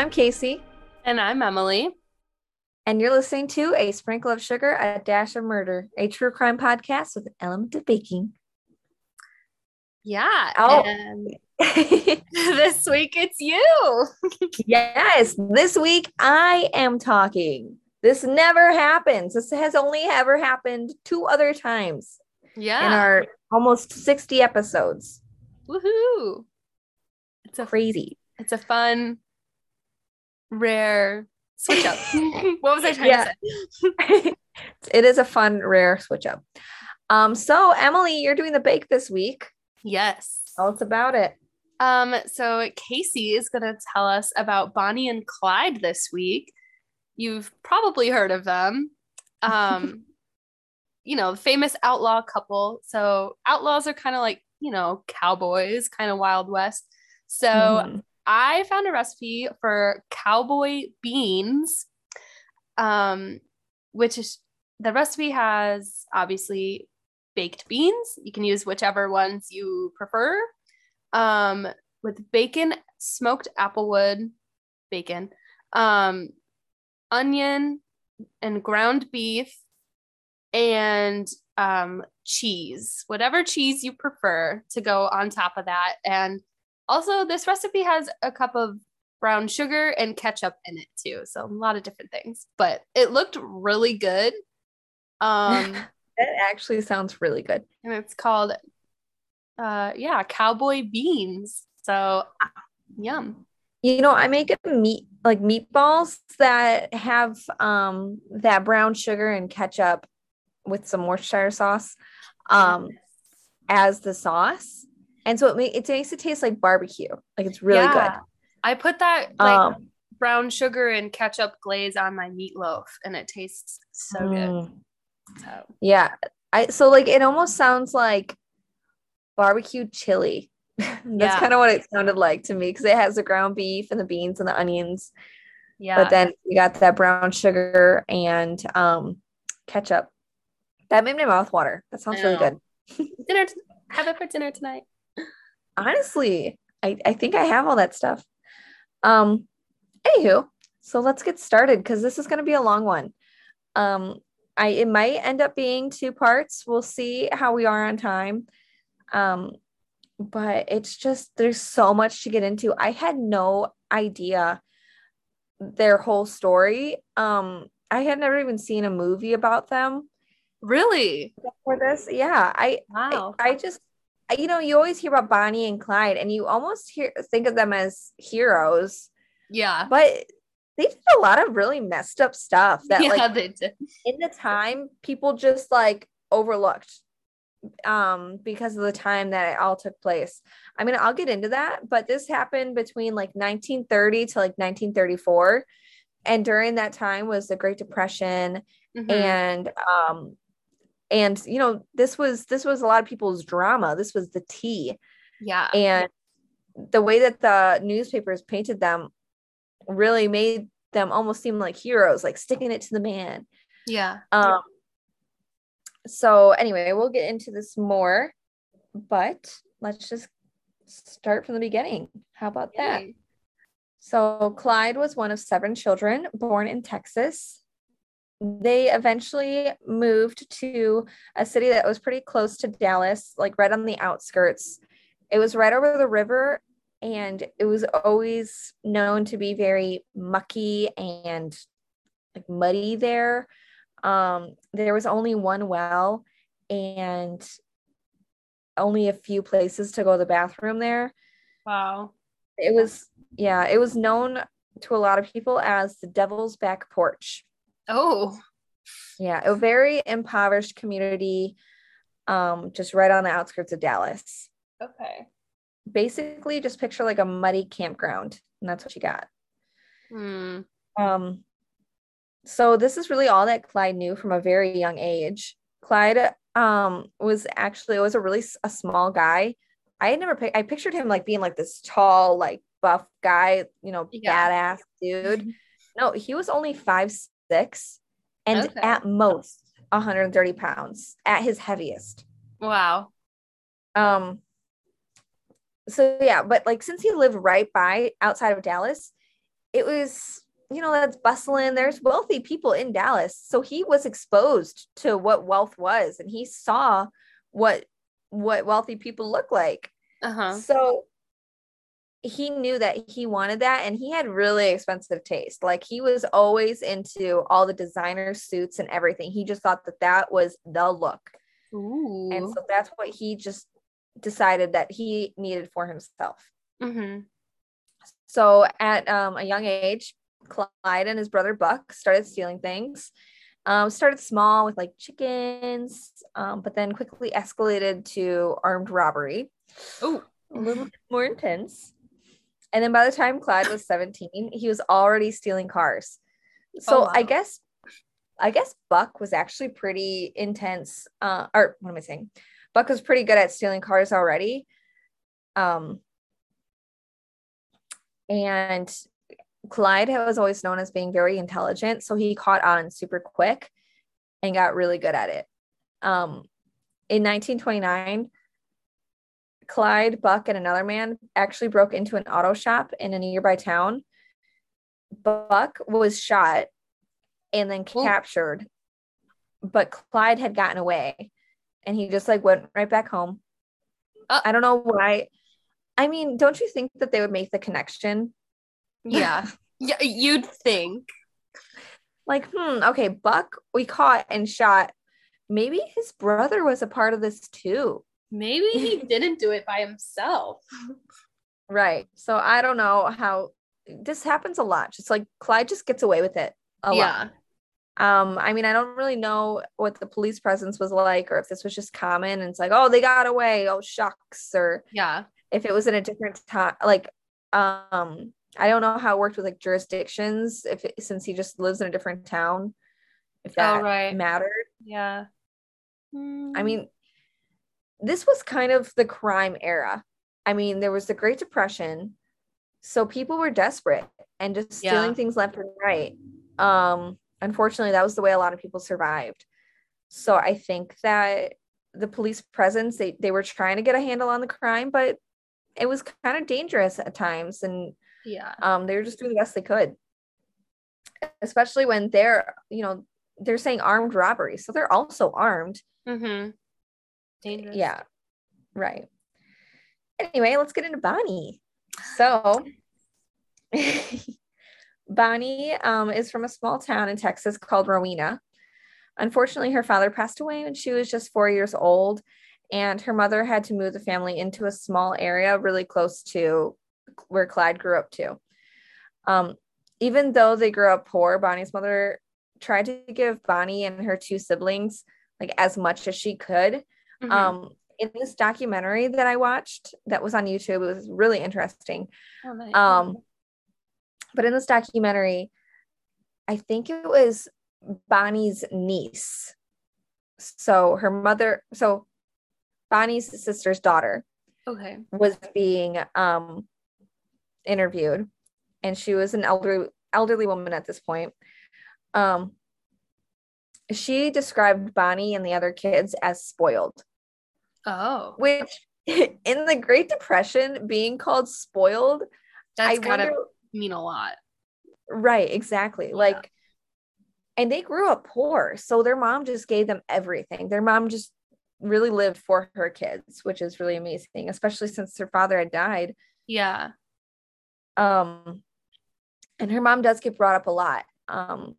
I'm Kasey, And I'm Emily. and you're listening to A Sprinkle of Sugar, A Dash of Murder, a true crime podcast with an element of baking. Yeah. Oh. And this week it's you. yes, this week I am talking. This never happens. This has only ever happened two other times Yeah. in our almost 60 episodes. Woohoo. It's a Crazy. it's a fun, rare switch up. what was I trying Yeah. to say? it is a fun, rare switch up. Um, so Emily, you're doing the bake this week. Yes. Tell us about it. Um, so Kasey is gonna tell us about Bonnie and Clyde this week. You've probably heard of them. Um, you know, the famous outlaw couple. So outlaws are kind of like, you know, cowboys, kind of Wild West. So Mhm. I found a recipe for cowboy beans, um, which is the recipe has obviously baked beans. You can use whichever ones you prefer. Um, with bacon, smoked applewood, bacon, um, onion, and ground beef, and um, cheese, whatever cheese you prefer to go on top of that. And also, this recipe has a cup of brown sugar and ketchup in it too. So, a lot of different things, but it looked really good. Um, That actually sounds really good. and it's called, uh, yeah, cowboy beans. So, yum. You know, I make a meat like meatballs that have um that brown sugar and ketchup with some Worcestershire sauce um as the sauce. And so it, ma- it makes it taste like barbecue. Like it's really Yeah. I put that like Um brown sugar and ketchup glaze on my meatloaf, and it tastes so good. mm, So, yeah. I so like it almost sounds like barbecue chili. That's Yeah. kind of what it sounded like to me because it has the ground beef and the beans and the onions. yeah. but then you got that brown sugar and um ketchup. That made my mouth water. That sounds really good. dinner, t- have it for dinner tonight. Honestly, I, I think I have all that stuff. Um, anywho, so let's get started because this is gonna be a long one. Um, I it might end up being two parts. We'll see how we are on time. Um, but it's just there's so much to get into. I had no idea their whole story. Um, I had never even seen a movie about them. Really? for this. Yeah, I Wow. I, I just you know you always hear about Bonnie and Clyde, and you almost hear think of them as heroes, yeah. but they did a lot of really messed up stuff that yeah, like in the time people just like overlooked um because of the time that it all took place. I mean, I'll get into that, but this happened between like 1930 to like 1934. And during that time was the Great Depression Mhm. and um and you know this was this was a lot of people's drama this was the tea yeah. and the way that the newspapers painted them really made them almost seem like heroes like sticking it to the man yeah. um so anyway we'll get into this more but let's just start from the beginning how about that so Clyde was one of seven children born in Texas. They eventually moved to a city that was pretty close to Dallas, like right on the outskirts. It was right over the river and it was always known to be very mucky and like muddy there. Um, there was only one well and only a few places to go to the bathroom there Wow. it was yeah it was known to a lot of people as the devil's back porch Oh. yeah a very impoverished community um just right on the outskirts of dallas Okay. basically just picture like a muddy campground and that's what you got Hmm. um so this is really all that clyde knew from a very young age clyde um was actually was a really a small guy i had never pic- i pictured him like being like this tall like buff guy you know Yeah. badass dude no he was only five six and Okay. at most 130 pounds at his heaviest Wow. um so yeah but like since he lived right by outside of dallas it was you know that's bustling there's wealthy people in dallas so he was exposed to what wealth was and he saw what what wealthy people look like Uh-huh. so he knew that he wanted that and he had really expensive taste like he was always into all the designer suits and everything he just thought that that was the look Ooh. and so that's what he just decided that he needed for himself Mhm. so at um, a young age, Clyde and his brother Buck started stealing things. Um, started small with like chickens, um, but then quickly escalated to armed robbery, Ooh. a little bit more intense. And then by the time Clyde was 17, he was already stealing cars. So Oh, wow. I guess I guess Buck was actually pretty intense. Uh, or what am I saying? Buck was pretty good at stealing cars already. Um, and Clyde was always known as being very intelligent, so he caught on super quick and got really good at it. Um, in 1929, Clyde, Buck, and another man actually broke into an auto shop in a nearby town. Buck was shot and then Ooh. captured, but Clyde had gotten away and he just like went right back home. Uh. I don't know why. I mean, don't you think that they would make the connection? Yeah. yeah, you'd think. Like, hmm, okay, Buck we caught and shot. Maybe his brother was a part of this too. Maybe he didn't do it by himself. Right. So I don't know how this happens a lot. Just like Clyde just gets away with it a lot. yeah. Um, I mean, I don't really know what the police presence was like or if this was just common and it's like, oh, they got away, oh shucks, or Yeah. if it was in a different time like um I don't know how it worked with like jurisdictions if it, since he just lives in a different town if that Oh, right. mattered. Yeah. I Mm. mean, this was kind of the crime era. I mean, there was the Great Depression, so people were desperate and just stealing Yeah. things left and right. Um, unfortunately, that was the way a lot of people survived. So I think that the police presence, they they were trying to get a handle on the crime, but it was kind of dangerous at times, and yeah. um, they were just doing the best they could. Especially when they're, you know, they're saying armed robbery, so they're also armed. Mm-hmm. Dangerous. Yeah. Right. Anyway, let's get into Bonnie. So Bonnie um, is from a small town in Texas called Rowena. Unfortunately, her father passed away when she was just four years old, and her mother had to move the family into a small area really close to where Clyde grew up to. Um, even though they grew up poor, Bonnie's mother tried to give Bonnie and her two siblings like as much as she could Mhm. um in this documentary that i watched that was on youtube it was really interesting Oh, nice. um but in this documentary i think it was bonnie's niece so her mother so bonnie's sister's daughter okay. was being um interviewed and she was an elderly elderly woman at this point um she described bonnie and the other kids as spoiled Oh, which in the Great Depression, being called spoiled, that's I gotta wonder, mean a lot. right, exactly. Yeah. Like, and they grew up poor. So their mom just gave them everything. Their mom just really lived for her kids, which is really amazing, especially since her father had died. Yeah. Um, and her mom does get brought up a lot. Um,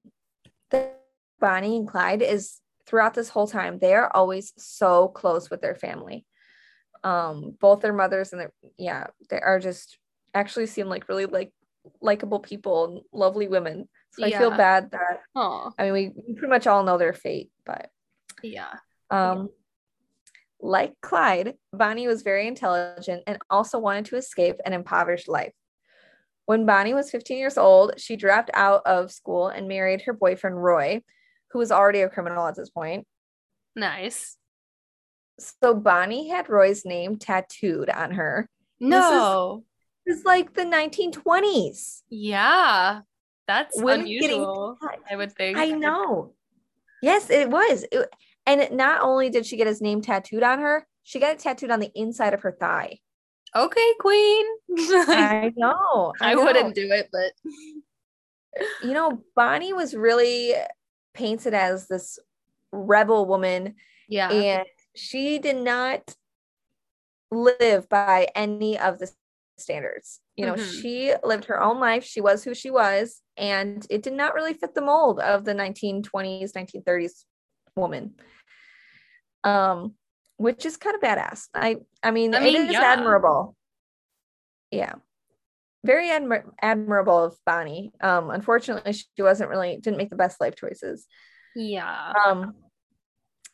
the Bonnie and Clyde is throughout this whole time, they are always so close with their family. Um, both their mothers and their yeah, they are just actually seem like really like likable people and lovely women. So I feel bad that Oh, I mean we, we pretty much all know their fate, but yeah. um, like Clyde, Bonnie was very intelligent and also wanted to escape an impoverished life. When Bonnie was 15 years old, she dropped out of school and married her boyfriend Roy, who was already a criminal at this point. Nice. So Bonnie had Roy's name tattooed on her. No. It's like the 1920s. yeah. That's Women unusual. tat- I would think. I know. Yes, it was. It- and not only did she get his name tattooed on her, she got it tattooed on the inside of her thigh. Okay, queen. I know. I know. wouldn't do it, but you know, Bonnie was really painted as this rebel woman. Yeah. And she did not live by any of the standards. You know, Mhm. she lived her own life. She was who she was, and it did not really fit the mold of the 1920s, 1930s woman. Um, which is kind of badass. I I mean, I mean, it is yeah. admirable. Yeah. Very admir- admirable of Bonnie. Um, unfortunately, she wasn't really didn't make the best life choices. Yeah. Um,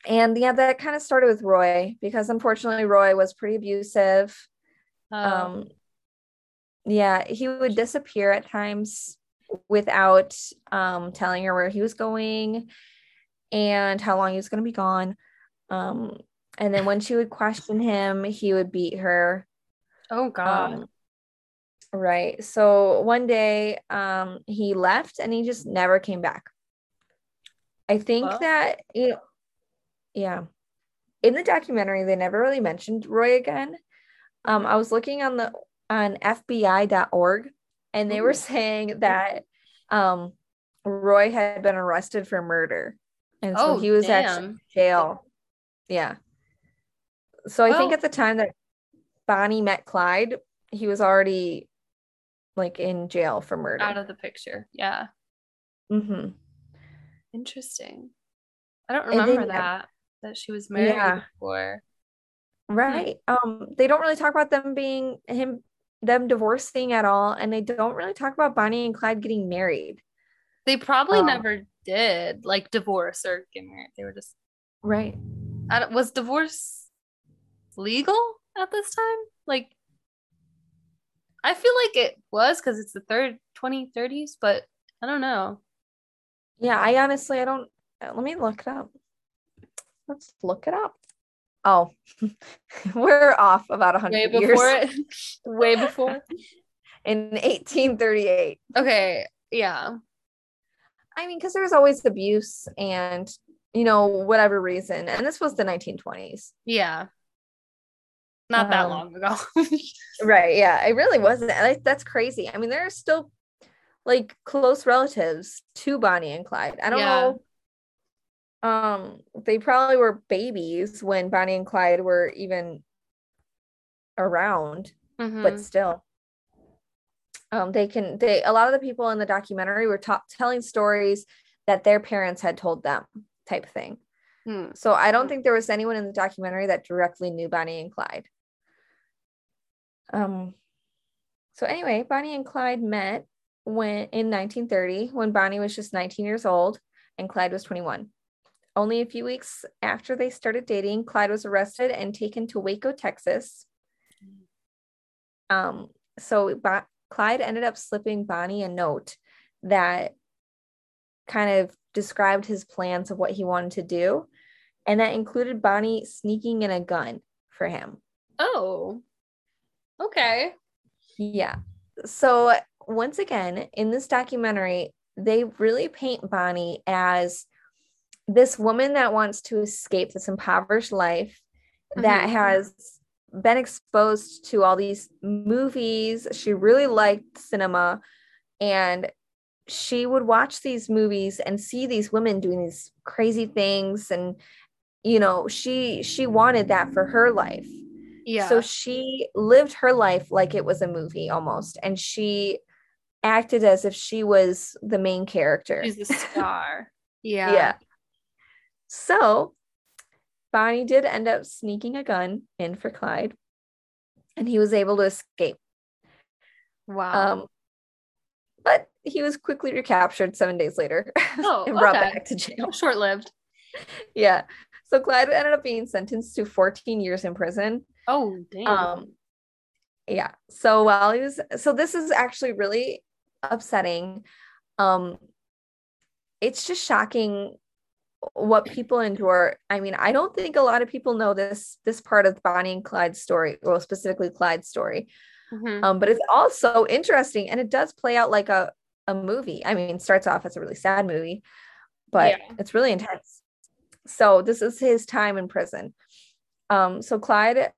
and yeah, that kind of started with Roy because unfortunately Roy was pretty abusive. Oh, Um, yeah, he would disappear at times without um telling her where he was going and how long he was going to be gone. Um, and then when she would question him, he would beat her. oh God. Um, right. So one day, um, he left and he just never came back. I think Well. that you know, yeah. In the documentary, they never really mentioned Roy again. Um, I was looking on the on FBI.org and they were saying that um Roy had been arrested for murder. And so Oh, he was actually in jail. Yeah. So I think at the time that Bonnie met Clyde, he was already like in jail for murder. Out of the picture. Yeah. Mm-hmm. Interesting. I don't And then, remember uh, that. That she was married Yeah. before. Right. Um, they don't really talk about them being him them divorcing at all, and they don't really talk about Bonnie and Clyde getting married. They probably Um, never did like divorce or get married. They were just Right. I don't, was divorce legal at this time? Like I feel like it was because it's the third 2030s, but I don't know. Yeah, I honestly I don't uh, let me look it up. Let's look it up. Oh, we're off about a Way hundred years it. Way before. in 1838. Okay. Yeah. I mean, because there was always abuse and you know whatever reason, and this was the 1920s. Yeah. Not that Um, long ago. Right. Yeah. It really wasn't. Like, that's crazy. I mean, there are still like close relatives to Bonnie and Clyde. I don't Yeah. know. Um, they probably were babies when Bonnie and Clyde were even around, Mhm. but still. Um, they can they a lot of the people in the documentary were ta- telling stories that their parents had told them, type thing. Hmm. So I don't think there was anyone in the documentary that directly knew Bonnie and Clyde. Um so anyway, Bonnie and Clyde met when in 1930 when Bonnie was just 19 years old and Clyde was 21. Only a few weeks after they started dating, Clyde was arrested and taken to Waco, Texas. Um so Bo- Clyde ended up slipping Bonnie a note that kind of described his plans of what he wanted to do and that included Bonnie sneaking in a gun for him. Oh. Okay. Yeah. So once again, in this documentary, they really paint Bonnie as this woman that wants to escape this impoverished life that Mhm. has been exposed to all these movies. She really liked cinema and she would watch these movies and see these women doing these crazy things and you know she she wanted that for her life Yeah. so she lived her life like it was a movie almost, and she acted as if she was the main character. She's the star. Yeah. yeah. So Bonnie did end up sneaking a gun in for Clyde, and he was able to escape. Wow. Um, but he was quickly recaptured seven days later Oh, and brought okay. back to jail. Short lived. Yeah. So Clyde ended up being sentenced to 14 years in prison. Oh, damn. Um, yeah. So while he was, so this is actually really upsetting. Um, it's just shocking what people endure. I mean, I don't think a lot of people know this this part of Bonnie and Clyde's story, well, specifically Clyde's story. Mhm. Um, but it's also interesting, and it does play out like a a movie. I mean, starts off as a really sad movie, but Yeah. it's really intense. So this is his time in prison. Um, so Clyde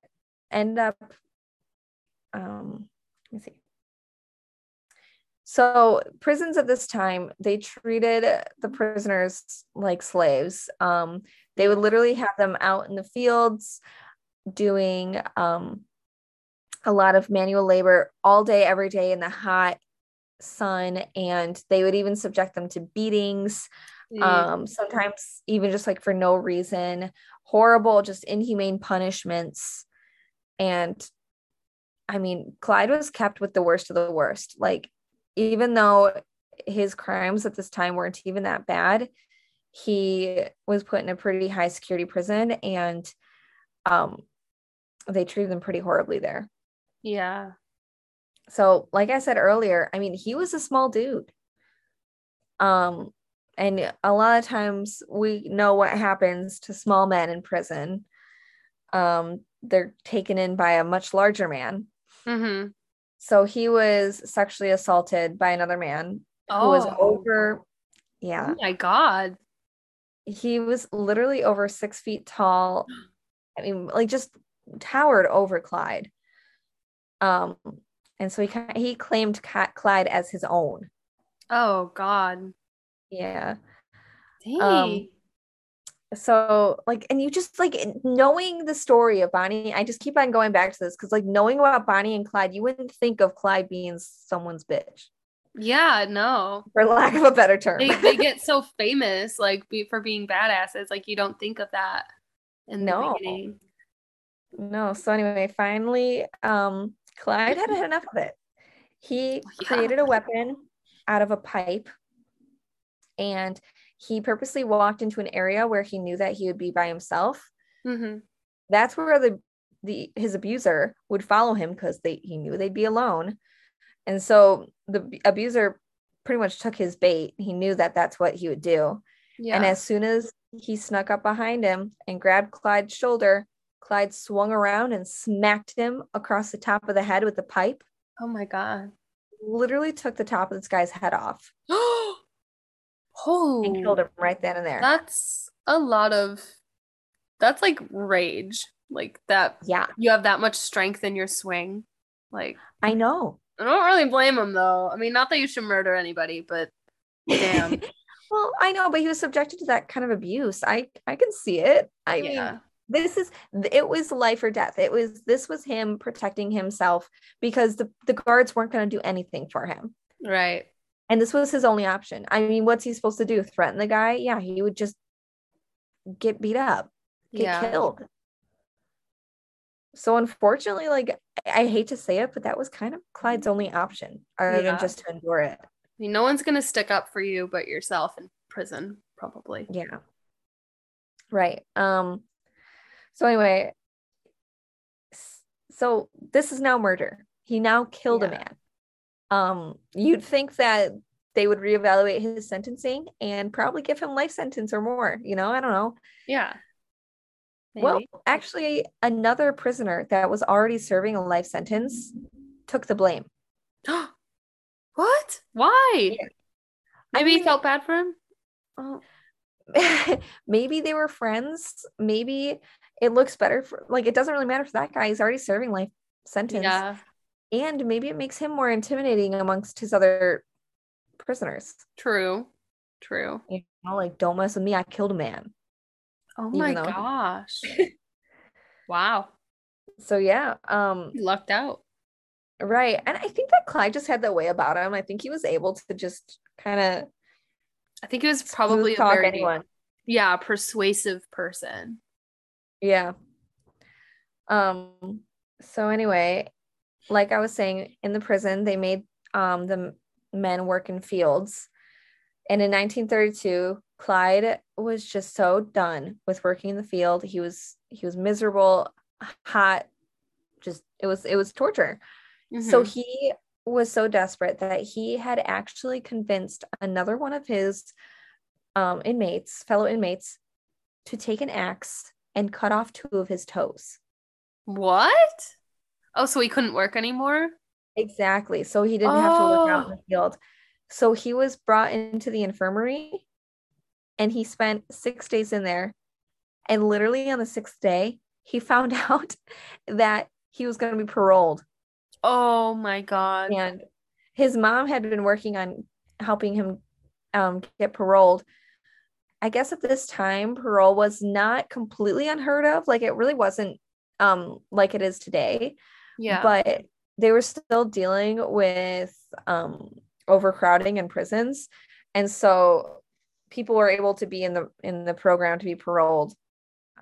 ended up, um, let me see. So prisons at this time, they treated the prisoners like slaves. Um, they would literally have them out in the fields doing um, a lot of manual labor all day, every day in the hot sun, and they would even subject them to beatings. Mm. Um, sometimes even just like for no reason, horrible, just inhumane punishments. And I mean, Clyde was kept with the worst of the worst. Like even though his crimes at this time weren't even that bad, he was put in a pretty high security prison and um they treated him pretty horribly there. Yeah. So, like I said earlier, I mean, he was a small dude. Um and a lot of times we know what happens to small men in prison. Um they're taken in by a much larger man. Mm-hmm. So he was sexually assaulted by another man oh. who was oh. over. Yeah. Oh my God. He was literally over six feet tall. I mean, like just towered over Clyde. Um, and so he he claimed Clyde as his own. Oh God. Yeah. Dang. Um, so like and you just like knowing the story of bonnie i just keep on going back to this because like knowing about bonnie and clyde you wouldn't think of clyde being someone's bitch. Yeah no. For lack of a better term. They, they get so famous like be, for being badasses like you don't think of that in the no. beginning. No so anyway finally um clyde had had enough of it. He yeah. created a weapon out of a pipe and he purposely walked into an area where he knew that he would be by himself. Mm-hmm. That's where the the his abuser would follow him because they he knew they'd be alone, and so the abuser pretty much took his bait. He knew that that's what he would do. Yeah. And as soon as he snuck up behind him and grabbed Clyde's shoulder, Clyde swung around and smacked him across the top of the head with the pipe. Oh my god! Literally took the top of this guy's head off. Oh, and killed oh. him right then and there. That's a lot of. That's like rage, like that. Yeah, you have that much strength in your swing. Like I know. I don't really blame him though. I mean, not that you should murder anybody, but damn. well, I know, but he was subjected to that kind of abuse. I I can see it. I yeah. mean, this is it was life or death. It was this was him protecting himself because the the guards weren't going to do anything for him. Right. And this was his only option. I mean, what's he supposed to do? Threaten the guy? Yeah, he would just get beat up, get yeah. killed. So unfortunately, like I hate to say it, but that was kind of Clyde's only option, other yeah. than just to endure it. I mean, no one's gonna stick up for you but yourself in prison, probably. Yeah. Right. Um. So anyway, so this is now murder. He now killed yeah. a man um, you'd think that they would reevaluate his sentencing and probably give him life sentence or more. You know, I don't know. Yeah. Maybe. Well, actually, another prisoner that was already serving a life sentence took the blame. what? Why? Yeah. Maybe I mean, he felt bad for him. Oh. maybe they were friends. Maybe it looks better for like it doesn't really matter for that guy. He's already serving life sentence. Yeah and maybe it makes him more intimidating amongst his other prisoners. True. True. You know, like don't mess with me. I killed a man. Oh my though- gosh. wow. So yeah, um he lucked out. Right. And I think that Clyde just had that way about him. I think he was able to just kind of I think he was probably a very anyone. yeah, persuasive person. Yeah. Um so anyway, like I was saying, in the prison, they made um, the men work in fields. And in 1932, Clyde was just so done with working in the field. He was he was miserable, hot, just it was it was torture. Mm-hmm. So he was so desperate that he had actually convinced another one of his um, inmates, fellow inmates, to take an axe and cut off two of his toes. What? Oh, so he couldn't work anymore? Exactly. So he didn't oh. have to work out in the oh. field. So he was brought into the infirmary and he spent six days in there. And literally on the sixth day, he found out that he was going to be paroled. Oh my God. And his mom had been working on helping him um, get paroled. I guess at this time, parole was not completely unheard of. Like it really wasn't um, like it is today. Yeah. But they were still dealing with um, overcrowding in prisons. And so people were able to be in the in the program to be paroled.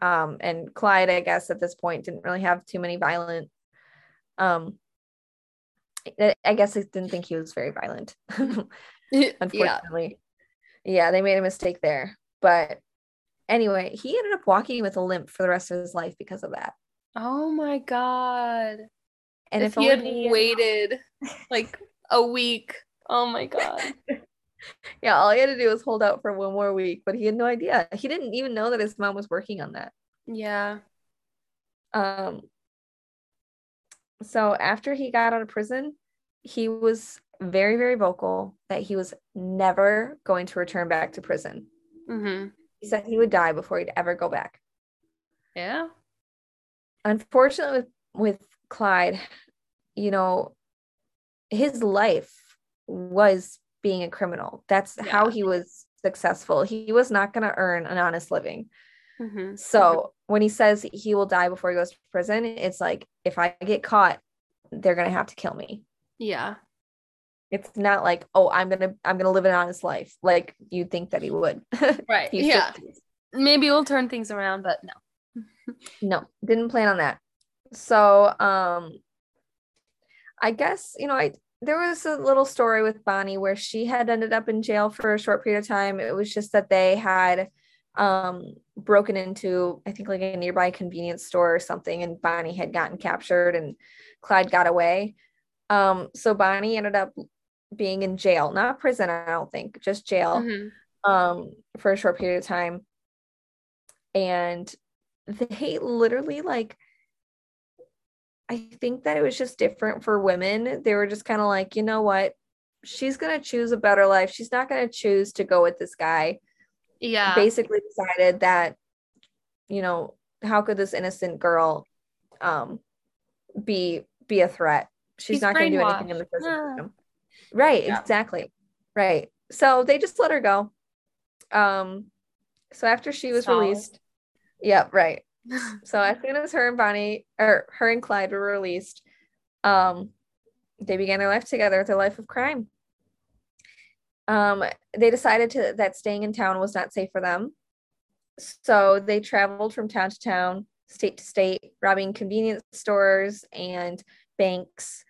Um, and Clyde, I guess at this point, didn't really have too many violent um I guess I didn't think he was very violent. Unfortunately. Yeah. yeah, they made a mistake there. But anyway, he ended up walking with a limp for the rest of his life because of that. Oh my god. And if, if he had waited like a week, oh my god. yeah, all he had to do was hold out for one more week, but he had no idea. He didn't even know that his mom was working on that. Yeah. Um so after he got out of prison, he was very, very vocal that he was never going to return back to prison. Mm-hmm. He said he would die before he'd ever go back. Yeah. Unfortunately, with, with Clyde, you know, his life was being a criminal. That's yeah. how he was successful. He was not going to earn an honest living. Mm-hmm. So when he says he will die before he goes to prison, it's like if I get caught, they're gonna have to kill me. Yeah. It's not like, oh, I'm gonna I'm gonna live an honest life. Like you'd think that he would. Right. yeah. Maybe we'll turn things around, but no. no, didn't plan on that. So um I guess, you know, I there was a little story with Bonnie where she had ended up in jail for a short period of time. It was just that they had um, broken into, I think, like a nearby convenience store or something, and Bonnie had gotten captured and Clyde got away. Um, so Bonnie ended up being in jail, not prison, I don't think, just jail mm-hmm. um, for a short period of time. And they literally, like, I think that it was just different for women. They were just kind of like, you know what? She's going to choose a better life. She's not going to choose to go with this guy yeah basically decided that you know how could this innocent girl um be be a threat she's He's not going to do anything in the prison yeah. system right yeah. exactly right so they just let her go um so after she was Solid. released yep yeah, right so as soon as her and bonnie or her and clyde were released um they began their life together their life of crime um, they decided to, that staying in town was not safe for them. So they traveled from town to town, state to state, robbing convenience stores and banks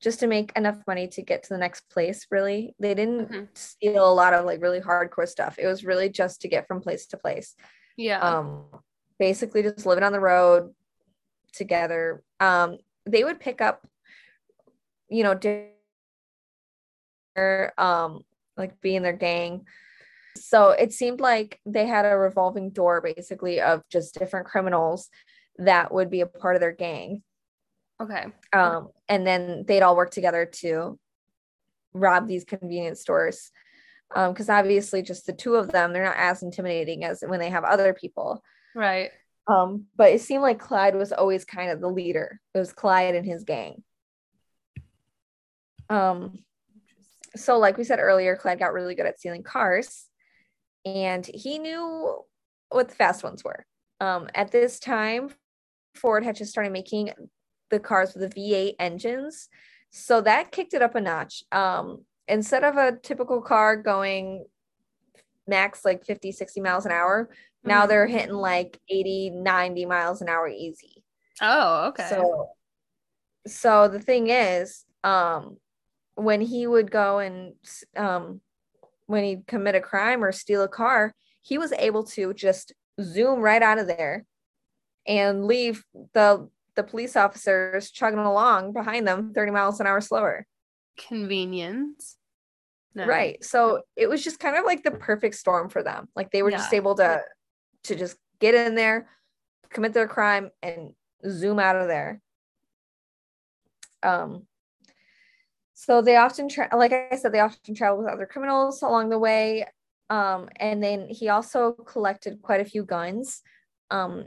just to make enough money to get to the next place. Really, they didn't mm-hmm. steal a lot of like really hardcore stuff. It was really just to get from place to place. Yeah. Um, basically just living on the road together. Um, they would pick up, you know, dinner, um, like be in their gang. So it seemed like they had a revolving door basically of just different criminals that would be a part of their gang. Okay. Um, and then they'd all work together to rob these convenience stores. Um, because obviously just the two of them, they're not as intimidating as when they have other people. Right. Um, but it seemed like Clyde was always kind of the leader. It was Clyde and his gang. Um, so like we said earlier, Clyde got really good at stealing cars and he knew what the fast ones were. Um, at this time, Ford had just started making the cars with the V8 engines. So that kicked it up a notch. Um, instead of a typical car going max like 50, 60 miles an hour, mm-hmm. now they're hitting like 80, 90 miles an hour easy. Oh, okay. So so the thing is, um, when he would go and um, when he'd commit a crime or steal a car, he was able to just zoom right out of there and leave the the police officers chugging along behind them 30 miles an hour slower. Convenience. No. Right. So it was just kind of like the perfect storm for them. Like they were yeah. just able to to just get in there, commit their crime and zoom out of there. Um so they often, tra- like I said, they often travel with other criminals along the way. Um, and then he also collected quite a few guns. Um,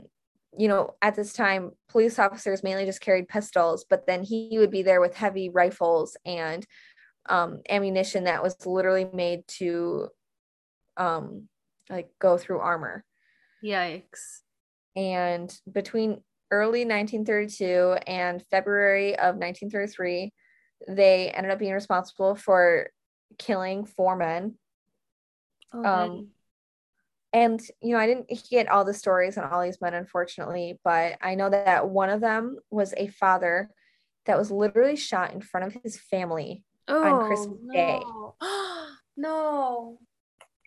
you know, at this time, police officers mainly just carried pistols, but then he would be there with heavy rifles and um, ammunition that was literally made to um, like go through armor. Yikes. And between early 1932 and February of 1933, they ended up being responsible for killing four men. Oh, Um, and you know, I didn't get all the stories on all these men, unfortunately, but I know that one of them was a father that was literally shot in front of his family, oh, Christmas Day. no. no.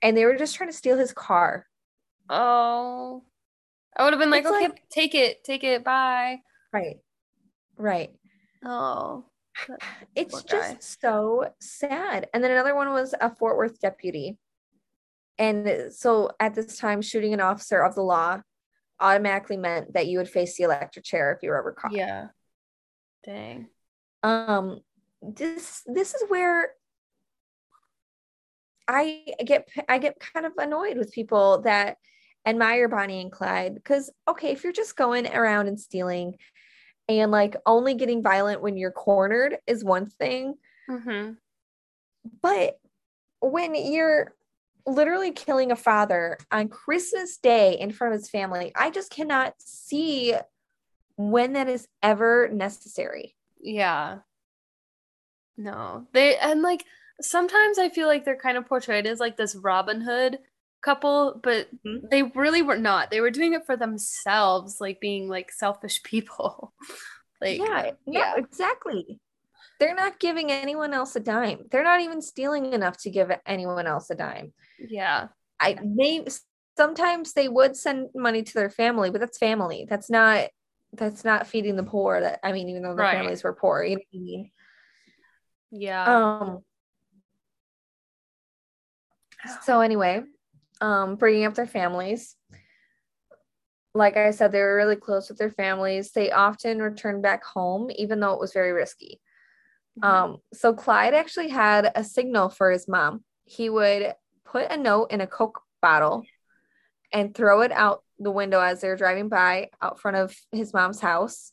and they were just trying to steal his car. Oh. I would have been like, It's okay, like- take it, take it, bye. Right. Right. Oh. It's just guy. so sad. And then another one was a Fort Worth deputy. And so at this time, shooting an officer of the law automatically meant that you would face the electric chair if you were ever caught. Yeah. Dang. um this this is where i get i get kind of annoyed with people that admire bonnie and clyde because okay if you're just going around and stealing and like only getting violent when you're cornered is one thing Mm-hmm. but when you're literally killing a father on christmas day in front of his family i just cannot see when that is ever necessary Yeah. No. They and like sometimes I feel like they're kind of portrayed as like this Robin Hood couple, but Mhm. they really were not. They were doing it for themselves, like being like selfish people. like yeah, no, yeah. exactly. They're not giving anyone else a dime. They're not even stealing enough to give anyone else a dime. yeah. I they sometimes they would send money to their family, but that's family. That's not that's not feeding the poor. That I mean, even though their Right. families were poor, you know what I mean? Yeah. Um. So anyway, um, bringing up their families. Like I said, they were really close with their families. They often returned back home, even though it was very risky. Um, so Clyde actually had a signal for his mom. He would put a note in a Coke bottle and throw it out the window as they were driving by out front of his mom's house.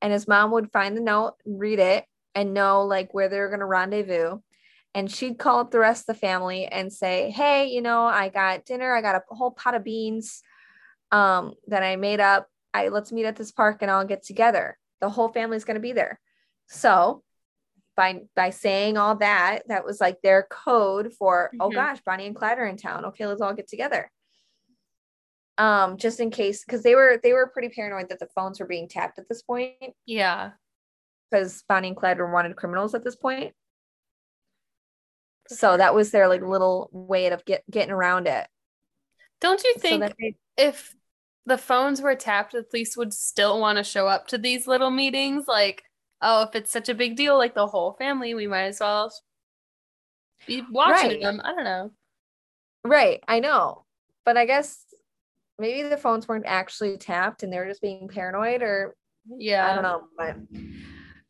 And his mom would find the note, read it, and know like where they're going to rendezvous. And she'd call up the rest of the family and say, Hey, you know, I got dinner, I got a whole pot of beans um, that I made up. I let's meet at this park and I'll get together. The whole family's going to be there. So by by saying all that, that was like their code for oh Mhm. gosh, Bonnie and Clyde are in town. Okay, let's all get together. Um, just in case, because they were they were pretty paranoid that the phones were being tapped at this point yeah. Because Bonnie and Clyde were wanted criminals at this point. So that was their like little way of get getting around it. Don't you think that they, if the phones were tapped, the police would still want to show up to these little meetings? Like, oh, if it's such a big deal, like the whole family, we might as well be watching Right. them. I don't know. right, I know, but I guess maybe the phones weren't actually tapped and they were just being paranoid, or Yeah. I don't know, but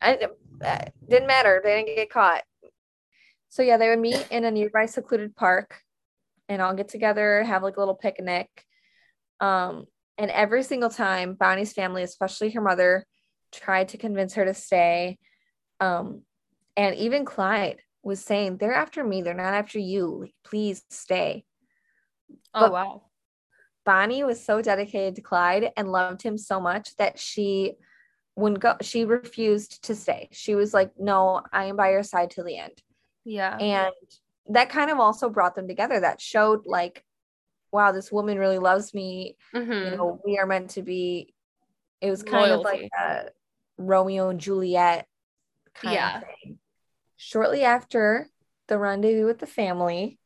I uh, didn't matter. They didn't get caught. So yeah, they would meet in a nearby secluded park and all get together, have like a little picnic. Um, and every single time Bonnie's family, especially her mother, tried to convince her to stay. Um, and even Clyde was saying, They're after me, they're not after you. Like, please stay. Oh, But- wow. Bonnie was so dedicated to Clyde and loved him so much that she wouldn't go, she refused to stay. She was like, No, I am by your side till the end. Yeah. And that kind of also brought them together. That showed like, wow, this woman really loves me. Mhm. You know, we are meant to be. It was kind of like a Romeo and Juliet kind Yeah. of thing. Shortly after the rendezvous with the family,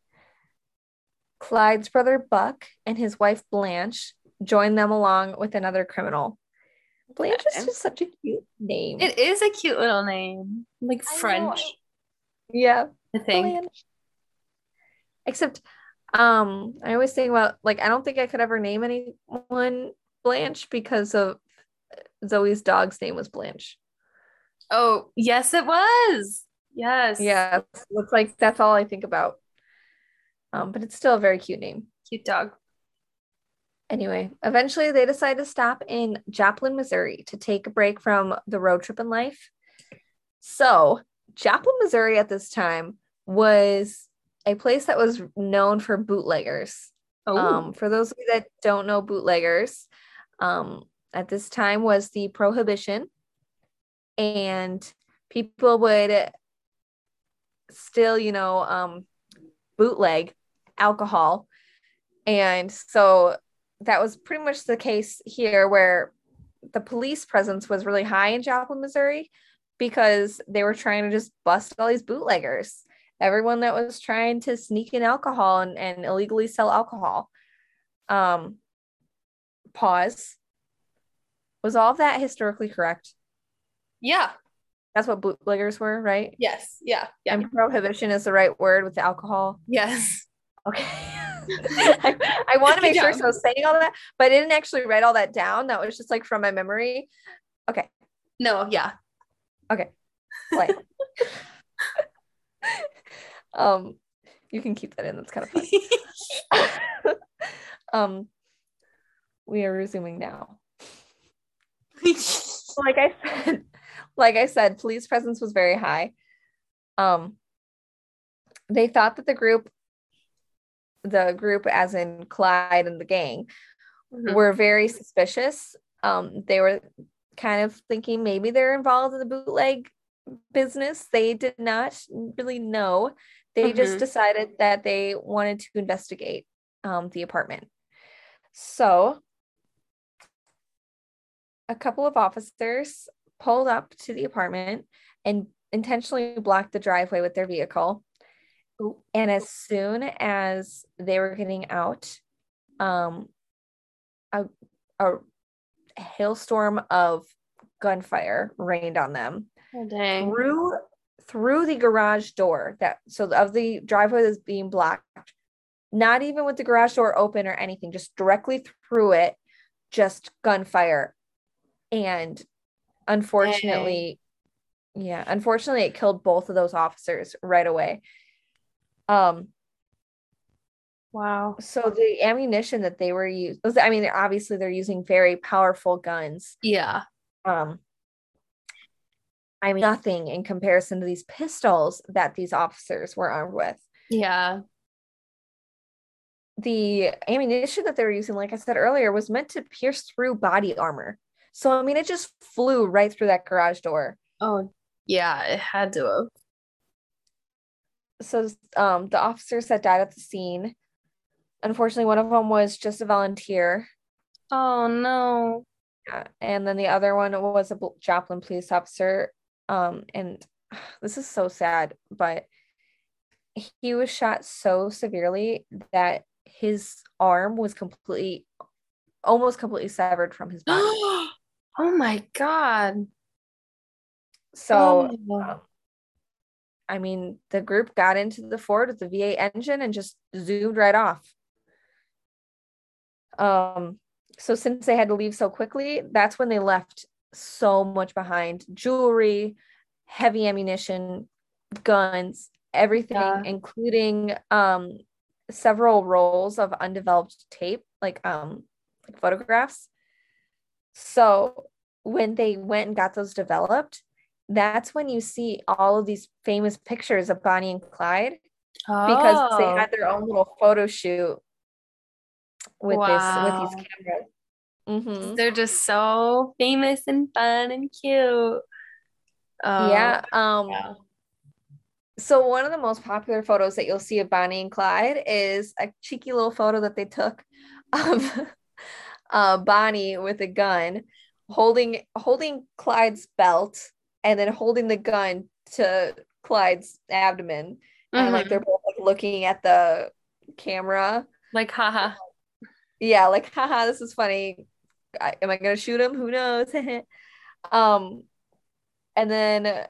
Clyde's brother Buck and his wife Blanche joined them along with another criminal. Blanche is just such a cute name. It is a cute little name. Like I know, French, yeah, I think. Blanche. Except, um, I always think about like I don't think I could ever name anyone Blanche because of Zoe's dog's name was Blanche. Oh, yes, it was. Yes. Yeah, looks like that's all I think about. Um, but it's still a very cute name. Cute dog. Anyway, eventually they decide to stop in Joplin, Missouri to take a break from the road trip in life. So Joplin, Missouri at this time was a place that was known for bootleggers. Oh, Um, for those of you that don't know bootleggers, um, at this time was the prohibition, and people would still, you know, um, bootleg alcohol, and so that was pretty much the case here, where the police presence was really high in Joplin, Missouri, because they were trying to just bust all these bootleggers everyone that was trying to sneak in alcohol and, and illegally sell alcohol. Um, pause. Was all of that historically correct? yeah. That's what bootleggers were, right? Yes. Yeah. Yeah. And prohibition is the right word with the alcohol. yes. Okay. I, I want to make sure so I was saying all that, but I didn't actually write all that down. That was just like from my memory. Okay. No. Yeah. Okay. Like, um, you can keep that in. That's kind of fun. um, we are resuming now. like I said, like I said, police presence was very high. Um, they thought that the group, the group as in Clyde and the gang, Mhm. were very suspicious. Um, they were kind of thinking maybe they're involved in the bootleg business. They did not really know. They just Mhm. decided that they wanted to investigate um, the apartment. So, a couple of officers pulled up to the apartment and intentionally blocked the driveway with their vehicle. And as soon as they were getting out, um, a, a hailstorm of gunfire rained on them. Oh, dang. through through the garage door that so of the driveway that's being blocked not even with the garage door open or anything just directly through it just gunfire. And unfortunately yeah unfortunately it killed both of those officers right away um Wow. so the ammunition that they were using i mean obviously they're using very powerful guns Yeah. um i mean nothing in comparison to these pistols that these officers were armed with Yeah. the ammunition that they were using like i said earlier was meant to pierce through body armor so i mean it just flew right through that garage door Oh, yeah. It had to have. So um the officers that died at the scene unfortunately one of them was just a volunteer Oh no. uh, and then the other one was a Joplin police officer. Um, and this is so sad, but he was shot so severely that his arm was completely, almost completely severed from his body. oh my god. So, Oh. um, I mean, the group got into the Ford with the V8 engine and just zoomed right off. Um, so since they had to leave so quickly, that's when they left so much behind jewelry, heavy ammunition, guns, everything, Yeah. including um several rolls of undeveloped tape, like um like photographs. So when they went and got those developed, that's when you see all of these famous pictures of Bonnie and Clyde because they Oh. had their own little photo shoot with Wow. this with these cameras. Mhm. They're just so famous and fun and cute. Oh, yeah. Um. wow. So one of the most popular photos that you'll see of Bonnie and Clyde is a cheeky little photo that they took of uh, Bonnie with a gun, holding holding Clyde's belt, and then holding the gun to Clyde's abdomen, and like Mhm. they're both like looking at the camera. Like, haha. Yeah, like haha, this is funny. I, am I gonna shoot him? Who knows? um, and then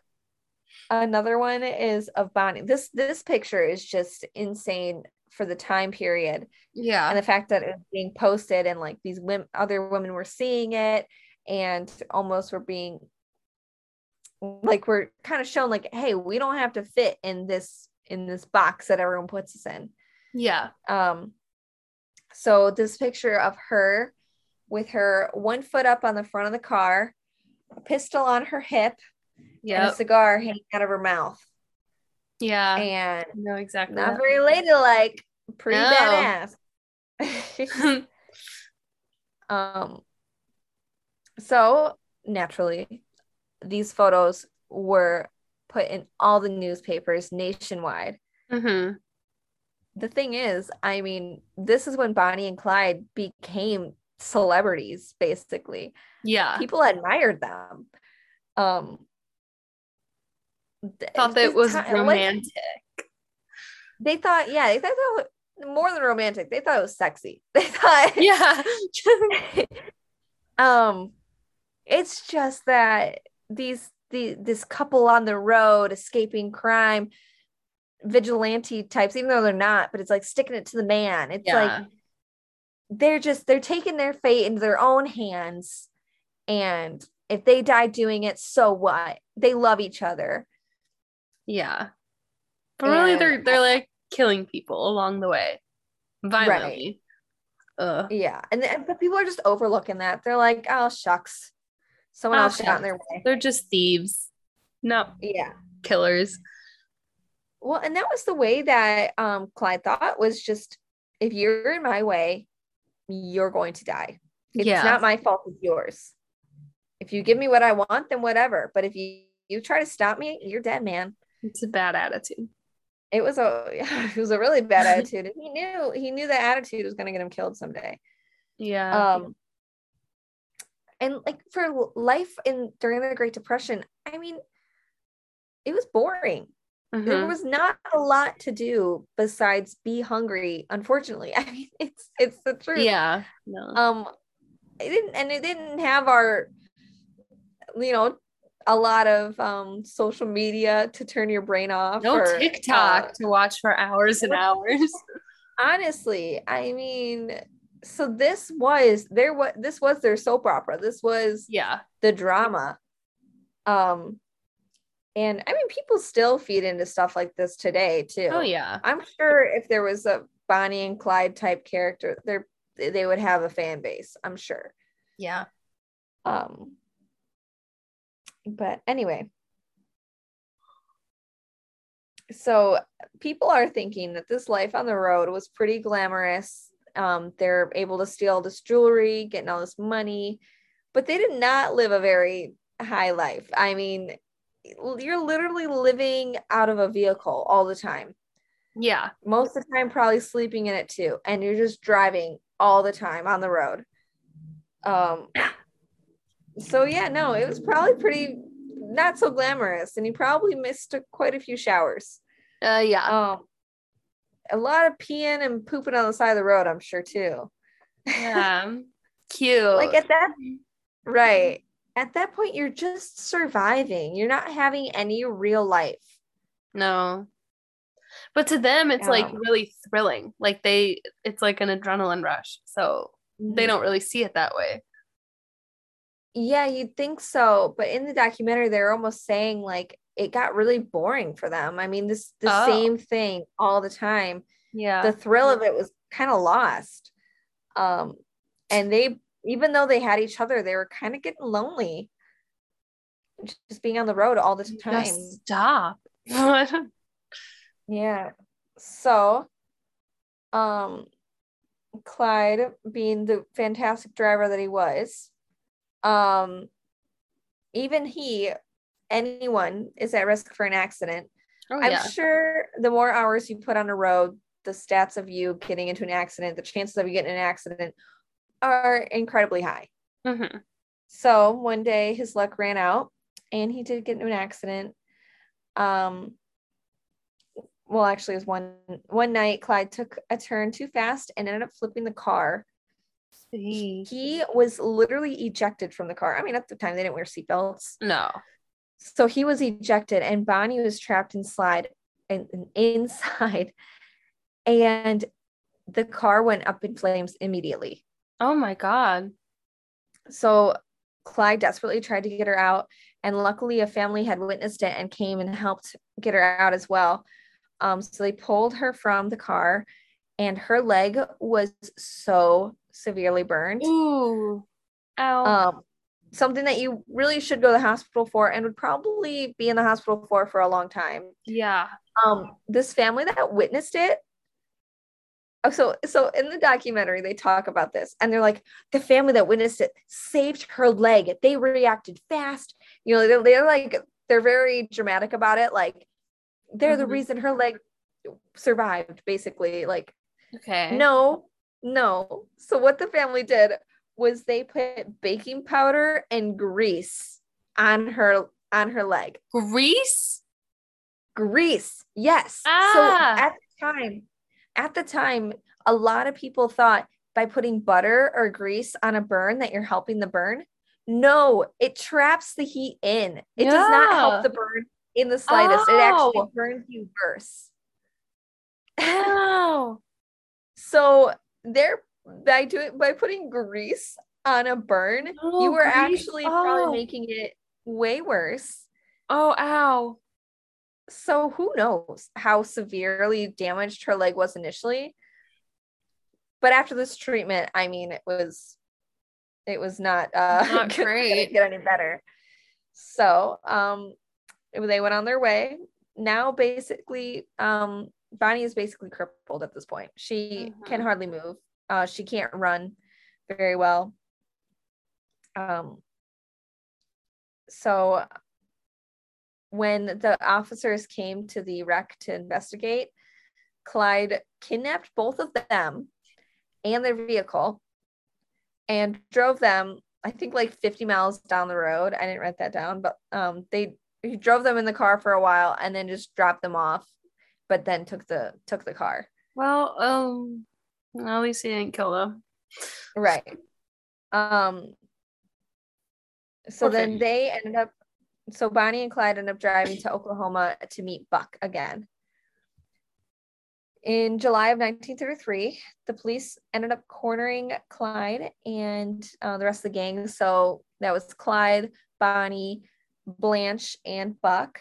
another one is of Bonnie. This this picture is just insane for the time period Yeah, and the fact that it was being posted and like these women, other women were seeing it and almost were being like we're kind of shown like, hey, we don't have to fit in this in this box that everyone puts us in. Yeah. Um, so this picture of her with her one foot up on the front of the car, a pistol on her hip, Yeah. a cigar hanging out of her mouth. Yeah. And no, exactly. not very ladylike, pretty No. badass. um so naturally these photos were put in all the newspapers nationwide. hmm The thing is, I mean, this is when Bonnie and Clyde became celebrities basically. Yeah. People admired them. Um th- Thought that it was like, romantic. they thought, yeah, they thought that was more than romantic. They thought it was sexy. They thought, yeah. um, it's just that these the this couple on the road escaping crime, vigilante types, even though they're not, but it's like sticking it to the man. It's like they're just they're taking their fate into their own hands, and if they die doing it, so what? They love each other. yeah. But really, they're they're like killing people along the way, violently. Ugh. Yeah, and then, but people are just overlooking that. They're like, oh shucks, someone Oh, else got in their way. They're just thieves, No. Yeah. killers. Well, and that was the way that um Clyde thought was just if you're in my way, you're going to die. It's Yeah. not my fault, it's yours. If you give me what I want, then whatever. But if you you try to stop me, you're dead, man. It's a bad attitude. It was a yeah, it was a really bad attitude. And he knew he knew that attitude was gonna get him killed someday. Yeah. Um and like for life in during the Great Depression, I mean, it was boring. there Mhm. was not a lot to do besides be hungry unfortunately i mean it's it's the truth Yeah. No. um it didn't and it didn't have our you know a lot of um social media to turn your brain off no or, TikTok uh, to watch for hours and hours. honestly i mean so this was there what this was their soap opera this was Yeah. the drama um and i mean people still feed into stuff like this today too Oh yeah. I'm sure if there was a Bonnie and Clyde type character, there they would have a fan base. I'm sure. Yeah. Um, but anyway, so people are thinking that this life on the road was pretty glamorous. Um, they're able to steal all this jewelry, getting all this money, but they did not live a very high life. I mean, you're literally living out of a vehicle all the time Yeah. most of the time probably sleeping in it too and you're just driving all the time on the road um so yeah no it was probably pretty not so glamorous and he probably missed a, quite a few showers Uh yeah. um a lot of peeing and pooping on the side of the road i'm sure too Yeah. Cute. like at that mm-hmm. right at that point you're just surviving you're not having any real life no. But to them it's like really thrilling. Like they it's like an adrenaline rush. So they don't really see it that way. Yeah, you'd think so, but in the documentary, they're almost saying like it got really boring for them. I mean, this the Oh. same thing all the time. Yeah. The thrill of it was kind of lost. Um, and they, even though they had each other, they were kind of getting lonely, just being on the road all the time. Just stop. Yeah. So, um, Clyde, being the fantastic driver that he was, um, even he, anyone is at risk for an accident. Oh I'm yeah. sure the more hours you put on a road, the stats of you getting into an accident, the chances of you getting an accident are incredibly high. hmm So one day his luck ran out and he did get into an accident. Um well actually it was one one night Clyde took a turn too fast and ended up flipping the car. He was literally ejected from the car. I mean at the time they didn't wear seatbelts. No. So he was ejected and Bonnie was trapped inside and, and inside and the car went up in flames immediately. Oh my god. So Clyde desperately tried to get her out, and luckily a family had witnessed it and came and helped get her out as well. Um, so they pulled her from the car, and her leg was so severely burned. Ooh. Ow. Um, something that you really should go to the hospital for and would probably be in the hospital for for a long time. Yeah. Um, this family that witnessed it. Oh, so so in the documentary they talk about this and they're like the family that witnessed it saved her leg. They reacted fast. You know, they're, they're like they're very dramatic about it. Like they're the Mhm. reason her leg survived, basically. Like Okay. no, no. So what the family did was they put baking powder and grease on her on her leg. Grease? Grease. Yes. Ah. So at the time, at the time, a lot of people thought by putting butter or grease on a burn that you're helping the burn. No, it traps the heat in. It does not help the burn in the slightest. It actually Oh. burns you worse. Wow. So they're by doing by putting grease on a burn, Oh, you were grease. actually Oh. probably making it way worse. Oh, ow. So who knows how severely damaged her leg was initially. But after this treatment, I mean, it was it was not uh Not great. get any better. So um they went on their way. Now basically um Bonnie is basically crippled at this point. She can Mhm. hardly move. Uh she can't run very well. Um so when the officers came to the wreck to investigate, Clyde kidnapped both of them and their vehicle and drove them, I think like 50 miles down the road. I didn't write that down, but um they he drove them in the car for a while and then just dropped them off, but then took the took the car. Well, um, at least he didn't kill them. Right. Um so Poor then they ended up so Bonnie and Clyde ended up driving to Oklahoma to meet Buck again. In July of 1933, the police ended up cornering Clyde and uh, the rest of the gang. So that was Clyde, Bonnie, Blanche, and Buck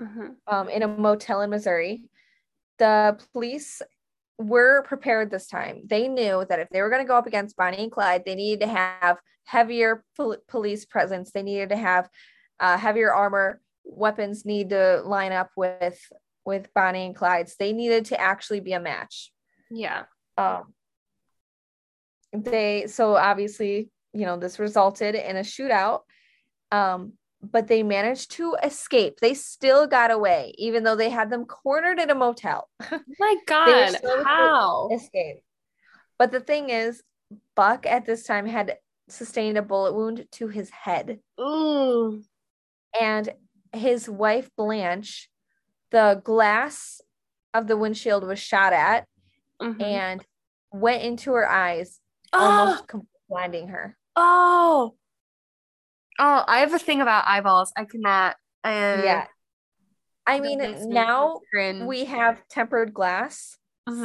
Mhm. um, in a motel in Missouri. The police were prepared this time. They knew that if they were going to go up against Bonnie and Clyde, they needed to have heavier pol- police presence. They needed to have uh, heavier armor. Weapons need to line up with with Bonnie and Clyde's. They needed to actually be a match. Yeah. Um, they so obviously you know this resulted in a shootout. Um, but they managed to escape. They still got away, even though they had them cornered in a motel. Oh my God. still able to How? escape. But the thing is, Buck at this time had sustained a bullet wound to his head, Ooh. and his wife Blanche, the glass of the windshield was shot at Mhm. and went into her eyes, oh, almost blinding her. oh. Oh, I have a thing about eyeballs. I cannot. Uh, Yeah. I mean, now we have tempered glass,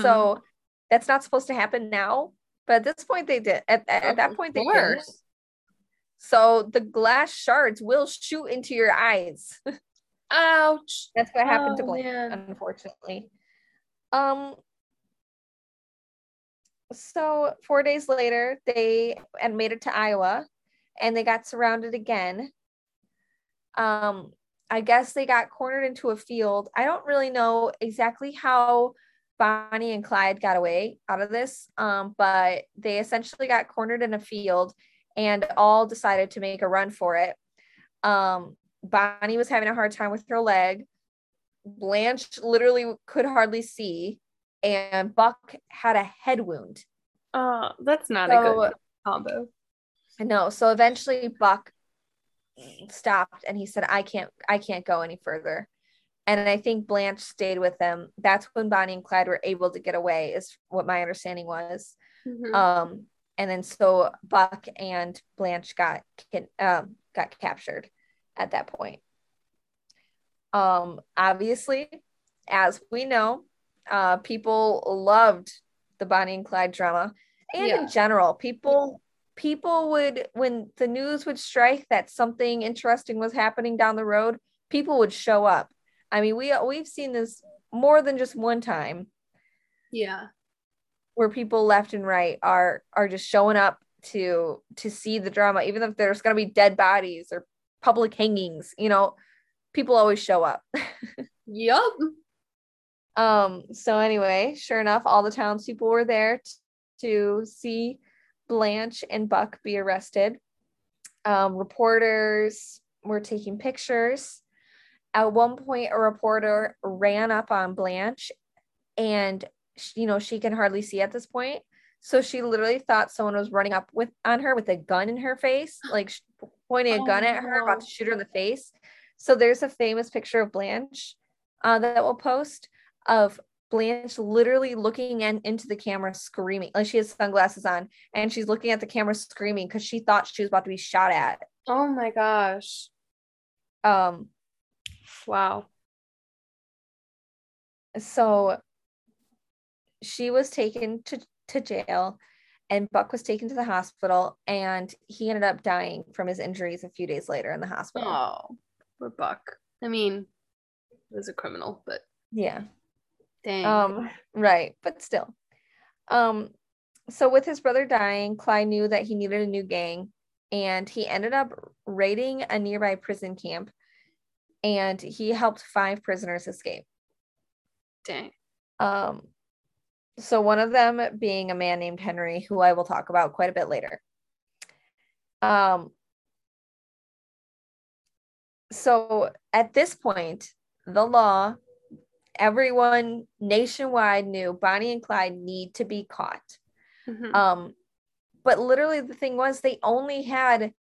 so that's not supposed to happen now. But at this point, they did. At, at, at that point, they did. So the glass shards will shoot into your eyes. Ouch. That's what happened to Oh, Blake, man. unfortunately. Um. So four days later, they and made it to Iowa, and they got surrounded again. Um, I guess they got cornered into a field. I don't really know exactly how Bonnie and Clyde got away out of this, um, but they essentially got cornered in a field, and all decided to make a run for it. Um, Bonnie was having a hard time with her leg. Blanche literally could hardly see, and Buck had a head wound. Oh, that's not a good combo. No, so eventually Buck stopped and he said, "I can't, I can't go any further." And I think Blanche stayed with them. That's when Bonnie and Clyde were able to get away, is what my understanding was. Mhm. Um, and then so Buck and Blanche got um, got captured at that point. Um, obviously, as we know, uh, people loved the Bonnie and Clyde drama, and Yeah. in general, people people would when the news would strike that something interesting was happening down the road, people would show up. I mean, we we've seen this more than just one time yeah. where people left and right are are just showing up to to see the drama even if there's going to be dead bodies or public hangings you know people always show up Yup. um so anyway sure enough all the townspeople were there t- to see blanche and buck be arrested. Um reporters were taking pictures. At one point a reporter ran up on blanche and sh- you know she can hardly see at this point. So she literally thought someone was running up with on her with a gun in her face like pointing a Oh, gun at her about to shoot her in the face. So there's a famous picture of blanche uh, that we'll post of blanche literally looking in, into the camera screaming like she has sunglasses on and she's looking at the camera screaming because she thought she was about to be shot at Oh my gosh. um Wow. so she was taken to, to jail and buck was taken to the hospital and he ended up dying from his injuries a few days later in the hospital Oh, poor Buck. I mean, he was a criminal, but yeah dang. um right but still um so with his brother dying clyde knew that he needed a new gang and he ended up raiding a nearby prison camp and he helped five prisoners escape dang. Um, so one of them being a man named Henry, who I will talk about quite a bit later. Um, so at this point, the law, everyone nationwide knew Bonnie and Clyde need to be caught. Mhm. Um, but literally the thing was they only had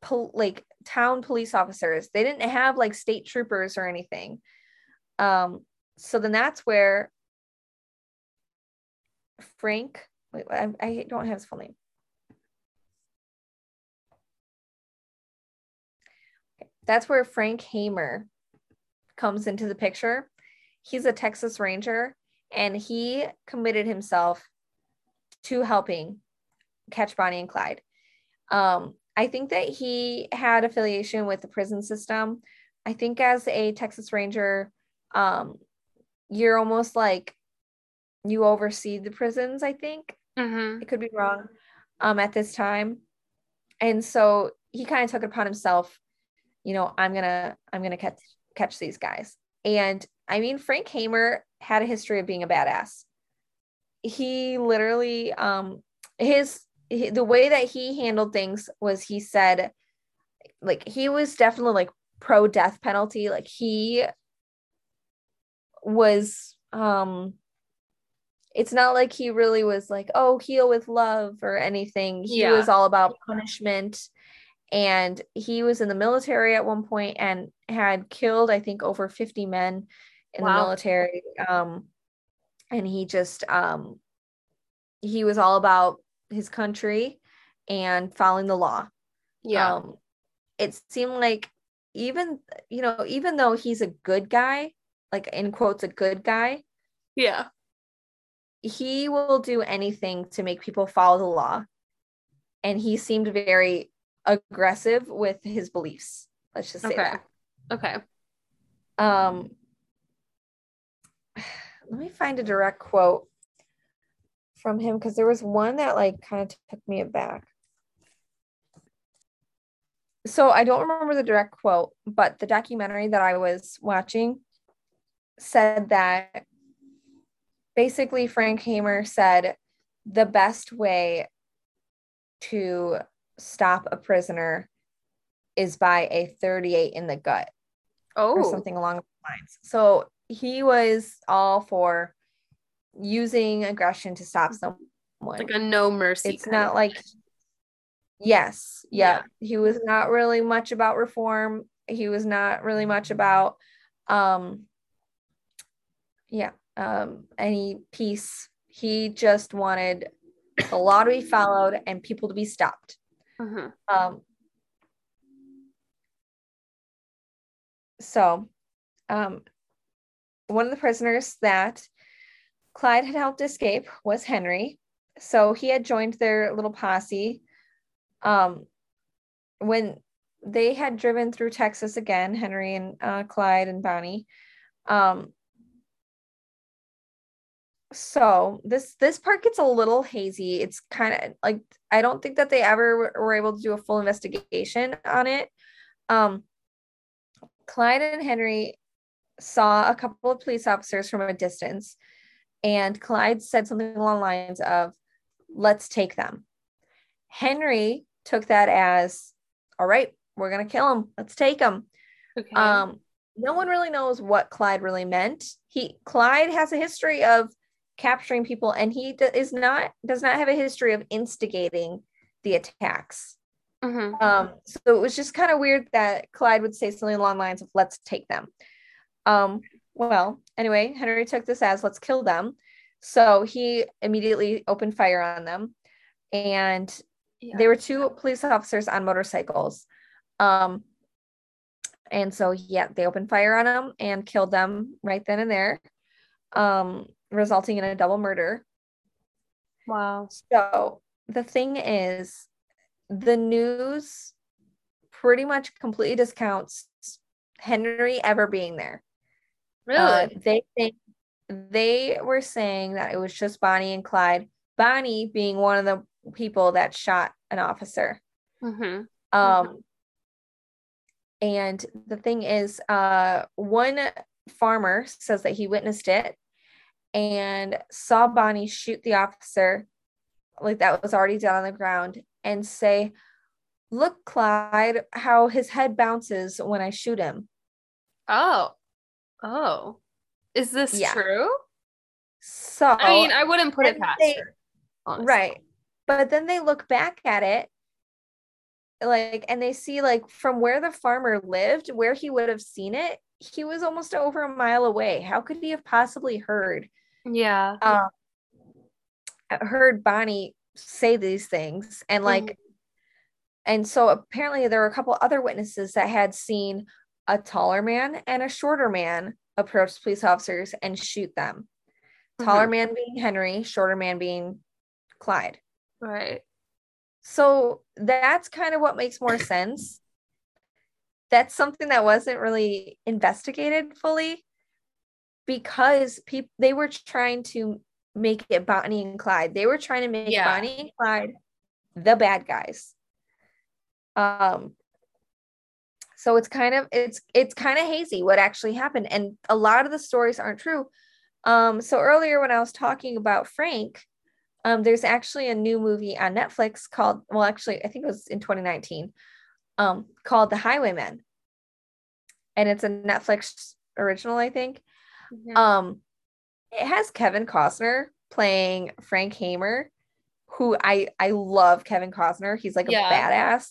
pol- like town police officers. They didn't have like state troopers or anything. Um, so then that's where Frank, wait, I, I don't have his full name. That's where Frank Hamer comes into the picture. He's a Texas Ranger and he committed himself to helping catch Bonnie and Clyde. Um, I think that he had affiliation with the prison system. I think as a Texas Ranger, um, you're almost like you oversee the prisons, I think. Mhm. I could be wrong um, at this time. And so he kind of took it upon himself, you know, I'm gonna I'm gonna catch catch these guys. And I mean, Frank Hamer had a history of being a badass. He literally um his he- the way that he handled things was he said like he was definitely like pro death penalty like he was um it's not like he really was like oh heal with love or anything he Yeah. was all about punishment and he was in the military at one point and had killed i think over 50 men in the military um and he just um he was all about his country and following the law Yeah. um it seemed like even you know even though he's a good guy like in quotes a good guy yeah. he will do anything to make people follow the law and he seemed very aggressive with his beliefs let's just say Okay. that Okay. um let me find a direct quote from him because there was one that like kind of took me aback so i don't remember the direct quote but the documentary that i was watching said that basically frank hamer said the best way to stop a prisoner is by a 38 in the gut or Oh. something along those lines. So he was all for using aggression to stop someone. Like a no mercy. it's not like yes, yeah. Yeah. He was not really much about reform. He was not really much about um yeah, um any peace. He just wanted the law to be followed and people to be stopped. Mhm. Um, so, um, one of the prisoners that Clyde had helped escape was Henry. So he had joined their little posse. Um, when they had driven through Texas again, Henry and uh, Clyde and Bonnie, um, so this this part gets a little hazy. It's kind of like I don't think that they ever were able to do a full investigation on it. Um, Clyde and Henry saw a couple of police officers from a distance, and Clyde said something along the lines of, "Let's take them." Henry took that as, "All right, we're gonna kill them. Let's take them." Okay. Um, no one really knows what Clyde really meant. He Clyde has a history of capturing people and he d- is not does not have a history of instigating the attacks mm-hmm. um, so it was just kind of weird that clyde would say something along the lines of let's take them um, well anyway henry took this as let's kill them so he immediately opened fire on them and yeah. there were two police officers on motorcycles um, and so yeah they opened fire on them and killed them right then and there um, resulting in a double murder. Wow. So the thing is, the news pretty much completely discounts Henry ever being there. Really? Uh, they think they were saying that it was just Bonnie and Clyde. Bonnie being one of the people that shot an officer. Mm-hmm. Um, and the thing is, uh, one farmer says that he witnessed it and saw Bonnie shoot the officer, like that was already down on the ground, and say, Look, Clyde, how his head bounces when I shoot him. Oh, oh, is this yeah. true? So, I mean, I wouldn't put it past they, her. Honestly. Right. But then they look back at it like and they see like from where the farmer lived where he would have seen it he was almost over a mile away how could he have possibly heard yeah um heard bonnie say these things and like mm-hmm. and so apparently there were a couple other witnesses that had seen a taller man and a shorter man approach police officers and shoot them taller mm-hmm. man being henry shorter man being clyde right so that's kind of what makes more sense. That's something that wasn't really investigated fully because people they were trying to make it Bonnie and Clyde. They were trying to make yeah. Bonnie and Clyde the bad guys. Um so it's kind of it's it's kind of hazy what actually happened and a lot of the stories aren't true. Um so earlier when I was talking about Frank, um, there's actually a new movie on Netflix called, well, actually, I think it was in 2019, um, called The Highwaymen. And it's a Netflix original, I think. Mm-hmm. Um, it has Kevin Costner playing Frank Hamer, who I I love Kevin Costner. He's like a yeah. badass.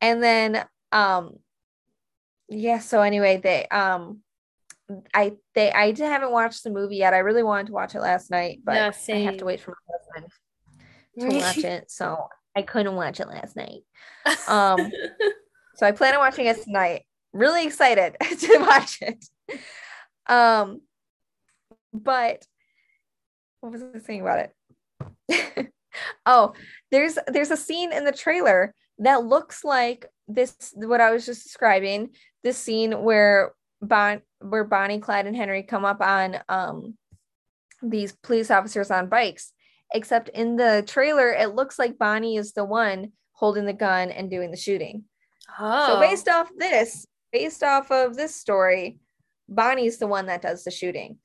And then um yeah, so anyway, they um I they I haven't watched the movie yet. I really wanted to watch it last night, but I have to wait for my husband to watch it. So I couldn't watch it last night. Um so I plan on watching it tonight. Really excited to watch it. Um but what was I saying about it? oh, there's there's a scene in the trailer that looks like this what I was just describing, this scene where Bon where Bonnie, Clyde, and Henry come up on um these police officers on bikes. Except in the trailer, it looks like Bonnie is the one holding the gun and doing the shooting. Oh. So based off this, based off of this story, Bonnie's the one that does the shooting.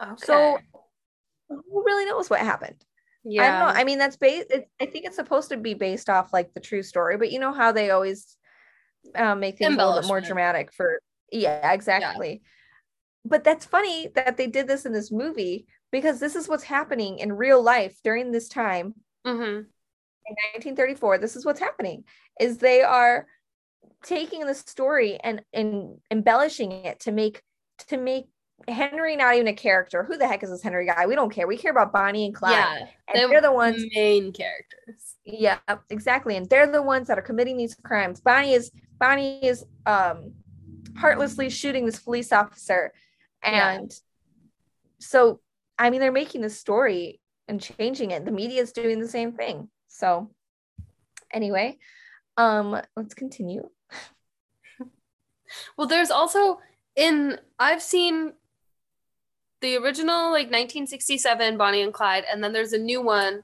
Okay. So who really knows what happened? Yeah. I don't know. I mean, that's based. I think it's supposed to be based off like the true story, but you know how they always um, make things a little bit more dramatic for yeah, exactly. Yeah. But that's funny that they did this in this movie because this is what's happening in real life during this time. Mm-hmm. In 1934, this is what's happening is they are taking the story and, and embellishing it to make to make Henry not even a character. Who the heck is this Henry guy? We don't care. We care about Bonnie and Clyde. Yeah, and they're the ones main characters. Yeah, exactly. And they're the ones that are committing these crimes. Bonnie is Bonnie is um heartlessly shooting this police officer. And yeah. so, I mean, they're making the story and changing it. The media is doing the same thing. So, anyway, um, let's continue. well, there's also in I've seen the original like 1967 Bonnie and Clyde, and then there's a new one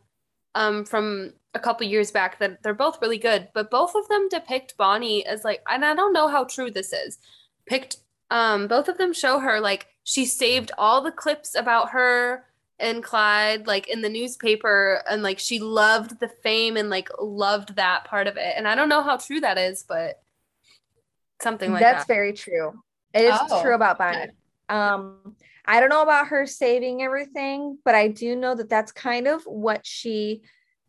um, from a couple years back that they're both really good, but both of them depict Bonnie as like, and I don't know how true this is. Picked, um, both of them show her like she saved all the clips about her and Clyde like in the newspaper, and like she loved the fame and like loved that part of it. And I don't know how true that is, but something like That's that. very true. It is Oh, true about Bonnie. Um, I don't know about her saving everything, but I do know that that's kind of what she,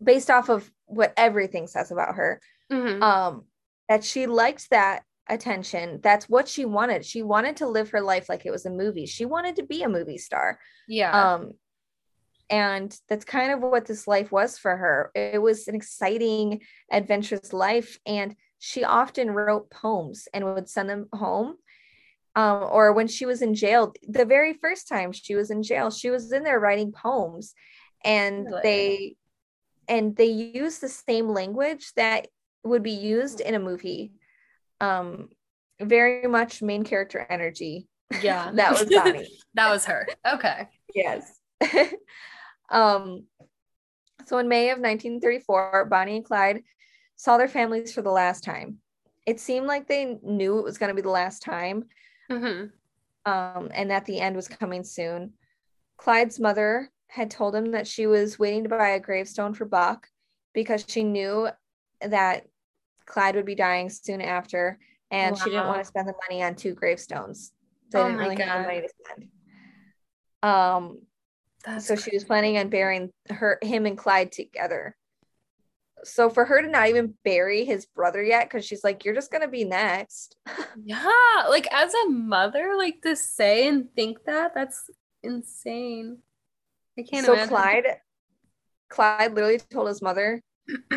based off of what everything says about her, Mhm. um, that she liked that attention. That's what she wanted. She wanted to live her life like it was a movie. She wanted to be a movie star. yeah. Um, and that's kind of what this life was for her. It was an exciting, adventurous life. And she often wrote poems and would send them home. Um, or when she was in jail, the very first time she was in jail, she was in there writing poems. And Really? they and they used the same language that would be used in a movie. Um, very much main character energy. yeah. That was Bonnie. that was her. Okay. Yes. um, so in May of 1934, Bonnie and Clyde saw their families for the last time. It seemed like they knew it was going to be the last time, hmm um, and that the end was coming soon. Clyde's mother had told him that she was waiting to buy a gravestone for Buck because she knew that Clyde would be dying soon after, and she didn't want to spend the money on two gravestones. They Oh didn't really have God. the money to spend. Um, That's so she was planning on burying her him and Clyde together. So for her to not even bury his brother yet, because she's like, "You're just gonna be next." Yeah, like as a mother, like to say and think that, that's insane. I can't so imagine. Clyde, Clyde literally told his mother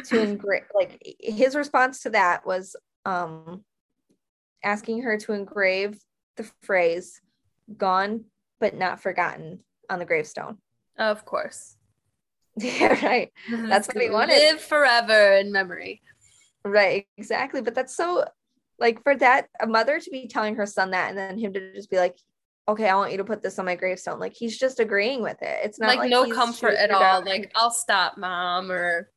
to engrave. Like his response to that was um asking her to engrave the phrase "gone but not forgotten" on the gravestone. Of course. yeah, right. That's what he wanted. Live forever in memory. Right, exactly. But that's so like for that a mother to be telling her son that and then him to just be like, okay, I want you to put this on my gravestone. Like he's just agreeing with it. It's not Like, like, no comfort at all. down. Like, I'll stop, mom, or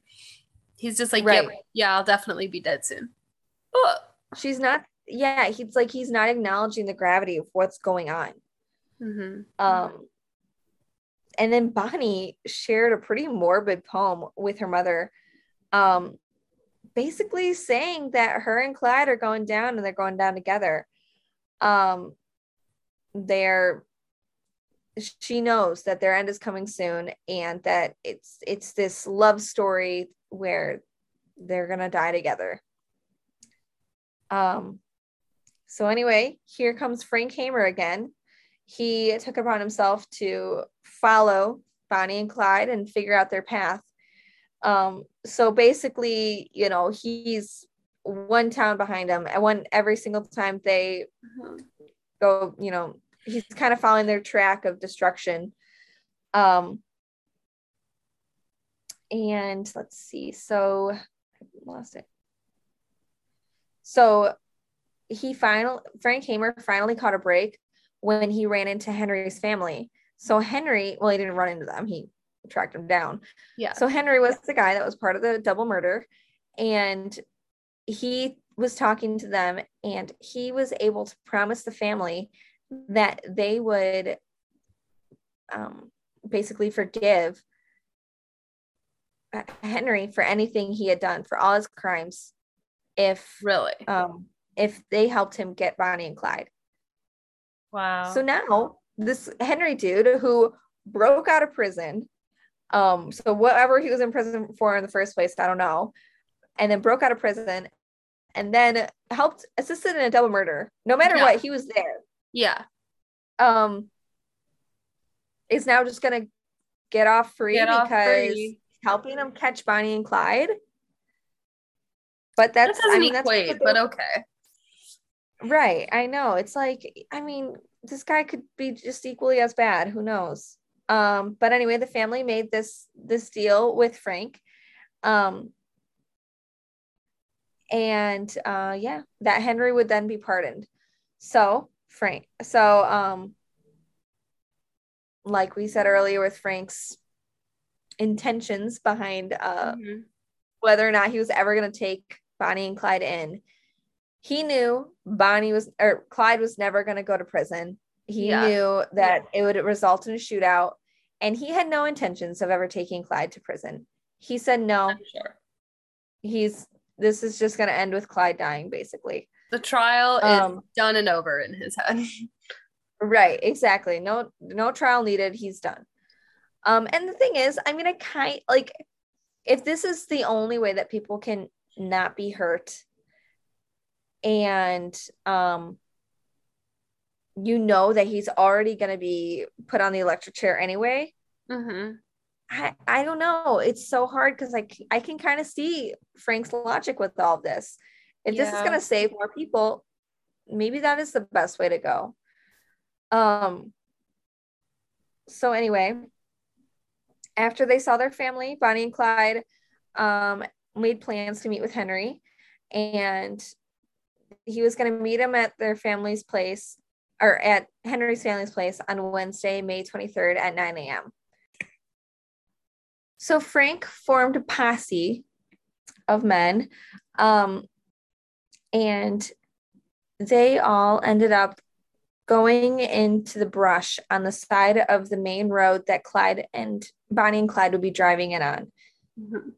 he's just like, Right. yep, yeah, I'll definitely be dead soon. Oh. she's not. Yeah, he's like he's not acknowledging the gravity of what's going on. hmm Um, and then Bonnie shared a pretty morbid poem with her mother, um, basically saying that her and Clyde are going down and they're going down together. Um, they're she knows that their end is coming soon and that it's it's this love story where they're gonna die together. Um, so anyway, here comes Frank Hamer again he took upon himself to follow Bonnie and Clyde and figure out their path. Um, so basically, you know, he's one town behind him, and one every single time they go, you know, he's kind of following their track of destruction. Um, and let's see, so I lost it. So he finally Frank Hamer finally caught a break when he ran into Henry's family. So Henry, well, he didn't run into them, he tracked them down. Yeah. So Henry was the guy that was part of the double murder, and he was talking to them, and he was able to promise the family that they would um, basically forgive uh, Henry for anything he had done, for all his crimes, if really? um, if they helped him get Bonnie and Clyde. Wow. So now this Henry dude who broke out of prison, um, so whatever he was in prison for in the first place, I don't know, and then broke out of prison, and then helped assisted in a double murder. No matter Yeah. what, he was there. yeah. Um, is now just gonna get off free Get off because free. he's helping him catch Bonnie and Clyde. But That that's doesn't I mean, that's equate, they- but okay. Right. I know. It's like, I mean, this guy could be just equally as bad. Who knows? Um, but anyway, the family made this this deal with Frank. Um and uh yeah, that Henry would then be pardoned. So Frank, so um like we said earlier with Frank's intentions behind uh, Mhm. whether or not he was ever going to take Bonnie and Clyde in. He knew Bonnie was or Clyde was never going to go to prison. He Yeah. knew that it would result in a shootout, and he had no intentions of ever taking Clyde to prison. He said no. Sure. He's this is just going to end with Clyde dying, basically. The trial is Um, done and over in his head. Right, exactly. No, no trial needed. He's done. Um, and the thing is, I mean, I kind like if this is the only way that people can not be hurt, and um, you know that he's already going to be put on the electric chair anyway. mm-hmm. I, I don't know. It's so hard because I, I can kind of see Frank's logic with all this. If this is going to save more people, maybe that is the best way to go. Um. So anyway, after they saw their family, Bonnie and Clyde um, made plans to meet with Henry, and he was going to meet him at their family's place or at Henry's family's place on Wednesday, May 23rd at 9 a.m. So Frank formed a posse of men, um, and they all ended up going into the brush on the side of the main road that Clyde and Bonnie and Clyde would be driving in on. Mhm.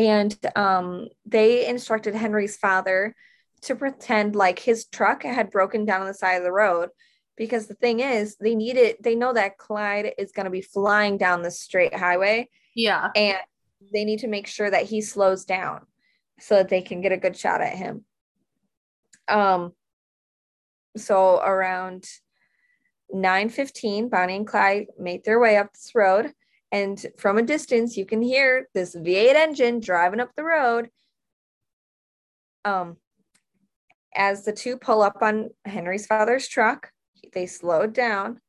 And um, they instructed Henry's father to pretend like his truck had broken down on the side of the road. Because the thing is, they need it, they know that Clyde is going to be flying down the straight highway Yeah. and they need to make sure that he slows down so that they can get a good shot at him. Um so around 9:15 Bonnie and Clyde made their way up this road and from a distance you can hear this V8 engine driving up the road. Um as the two pull up on Henry's father's truck, they slowed down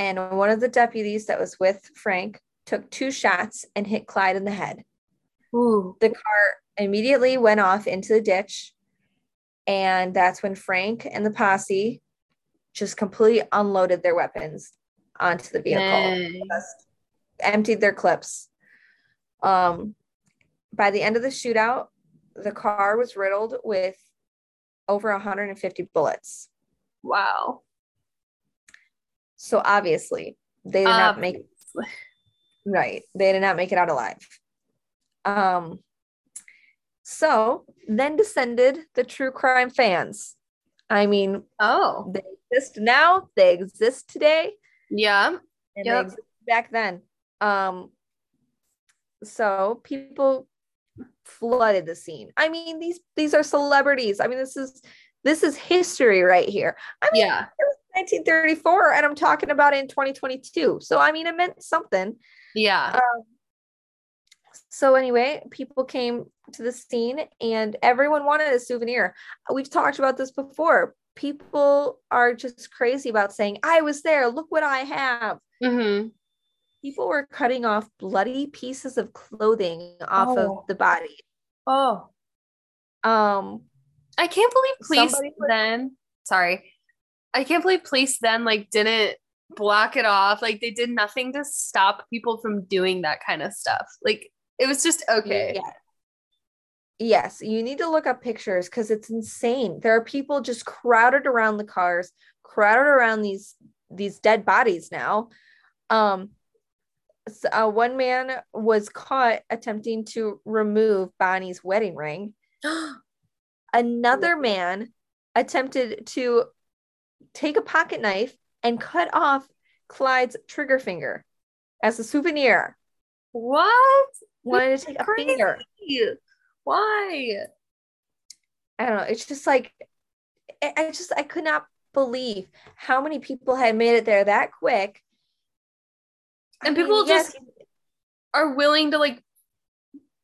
and one of the deputies that was with Frank took two shots and hit Clyde in the head. Ooh. The car immediately went off into the ditch. And that's when Frank and the posse just completely unloaded their weapons onto the vehicle, just emptied their clips. Um, by the end of the shootout, the car was riddled with over 150 bullets. Wow. So obviously, they did not make Right. They did not make it out alive. Um so then descended the true crime fans. I mean, Oh. they exist now, they exist today, Yeah. and Yep. they existed back then. Um so people flooded the scene. I mean, these these are celebrities. I mean, this is this is history right here. I mean, Yeah. 1934 and I'm talking about it in 2022. So I mean, it meant something. Yeah. Um, so anyway, people came to the scene and everyone wanted a souvenir. We've talked about this before. People are just crazy about saying, I was there, look what I have. Mm-hmm. People were cutting off bloody pieces of clothing off Oh. of the body. Oh. Um, I can't believe police Somebody was- then. Sorry. I can't believe police then like didn't block it off. Like they did nothing to stop people from doing that kind of stuff. Like it was just okay. Yeah. Yes, you need to look up pictures because it's insane. There are people just crowded around the cars, crowded around these these dead bodies now. Um, s- uh, one man was caught attempting to remove Bonnie's wedding ring. Another man attempted to take a pocket knife and cut off Clyde's trigger finger as a souvenir. what? Wanted to take a finger. Why? I don't know. It's just like I just I could not believe how many people had made it there that quick. I And mean, people yes, just are willing to like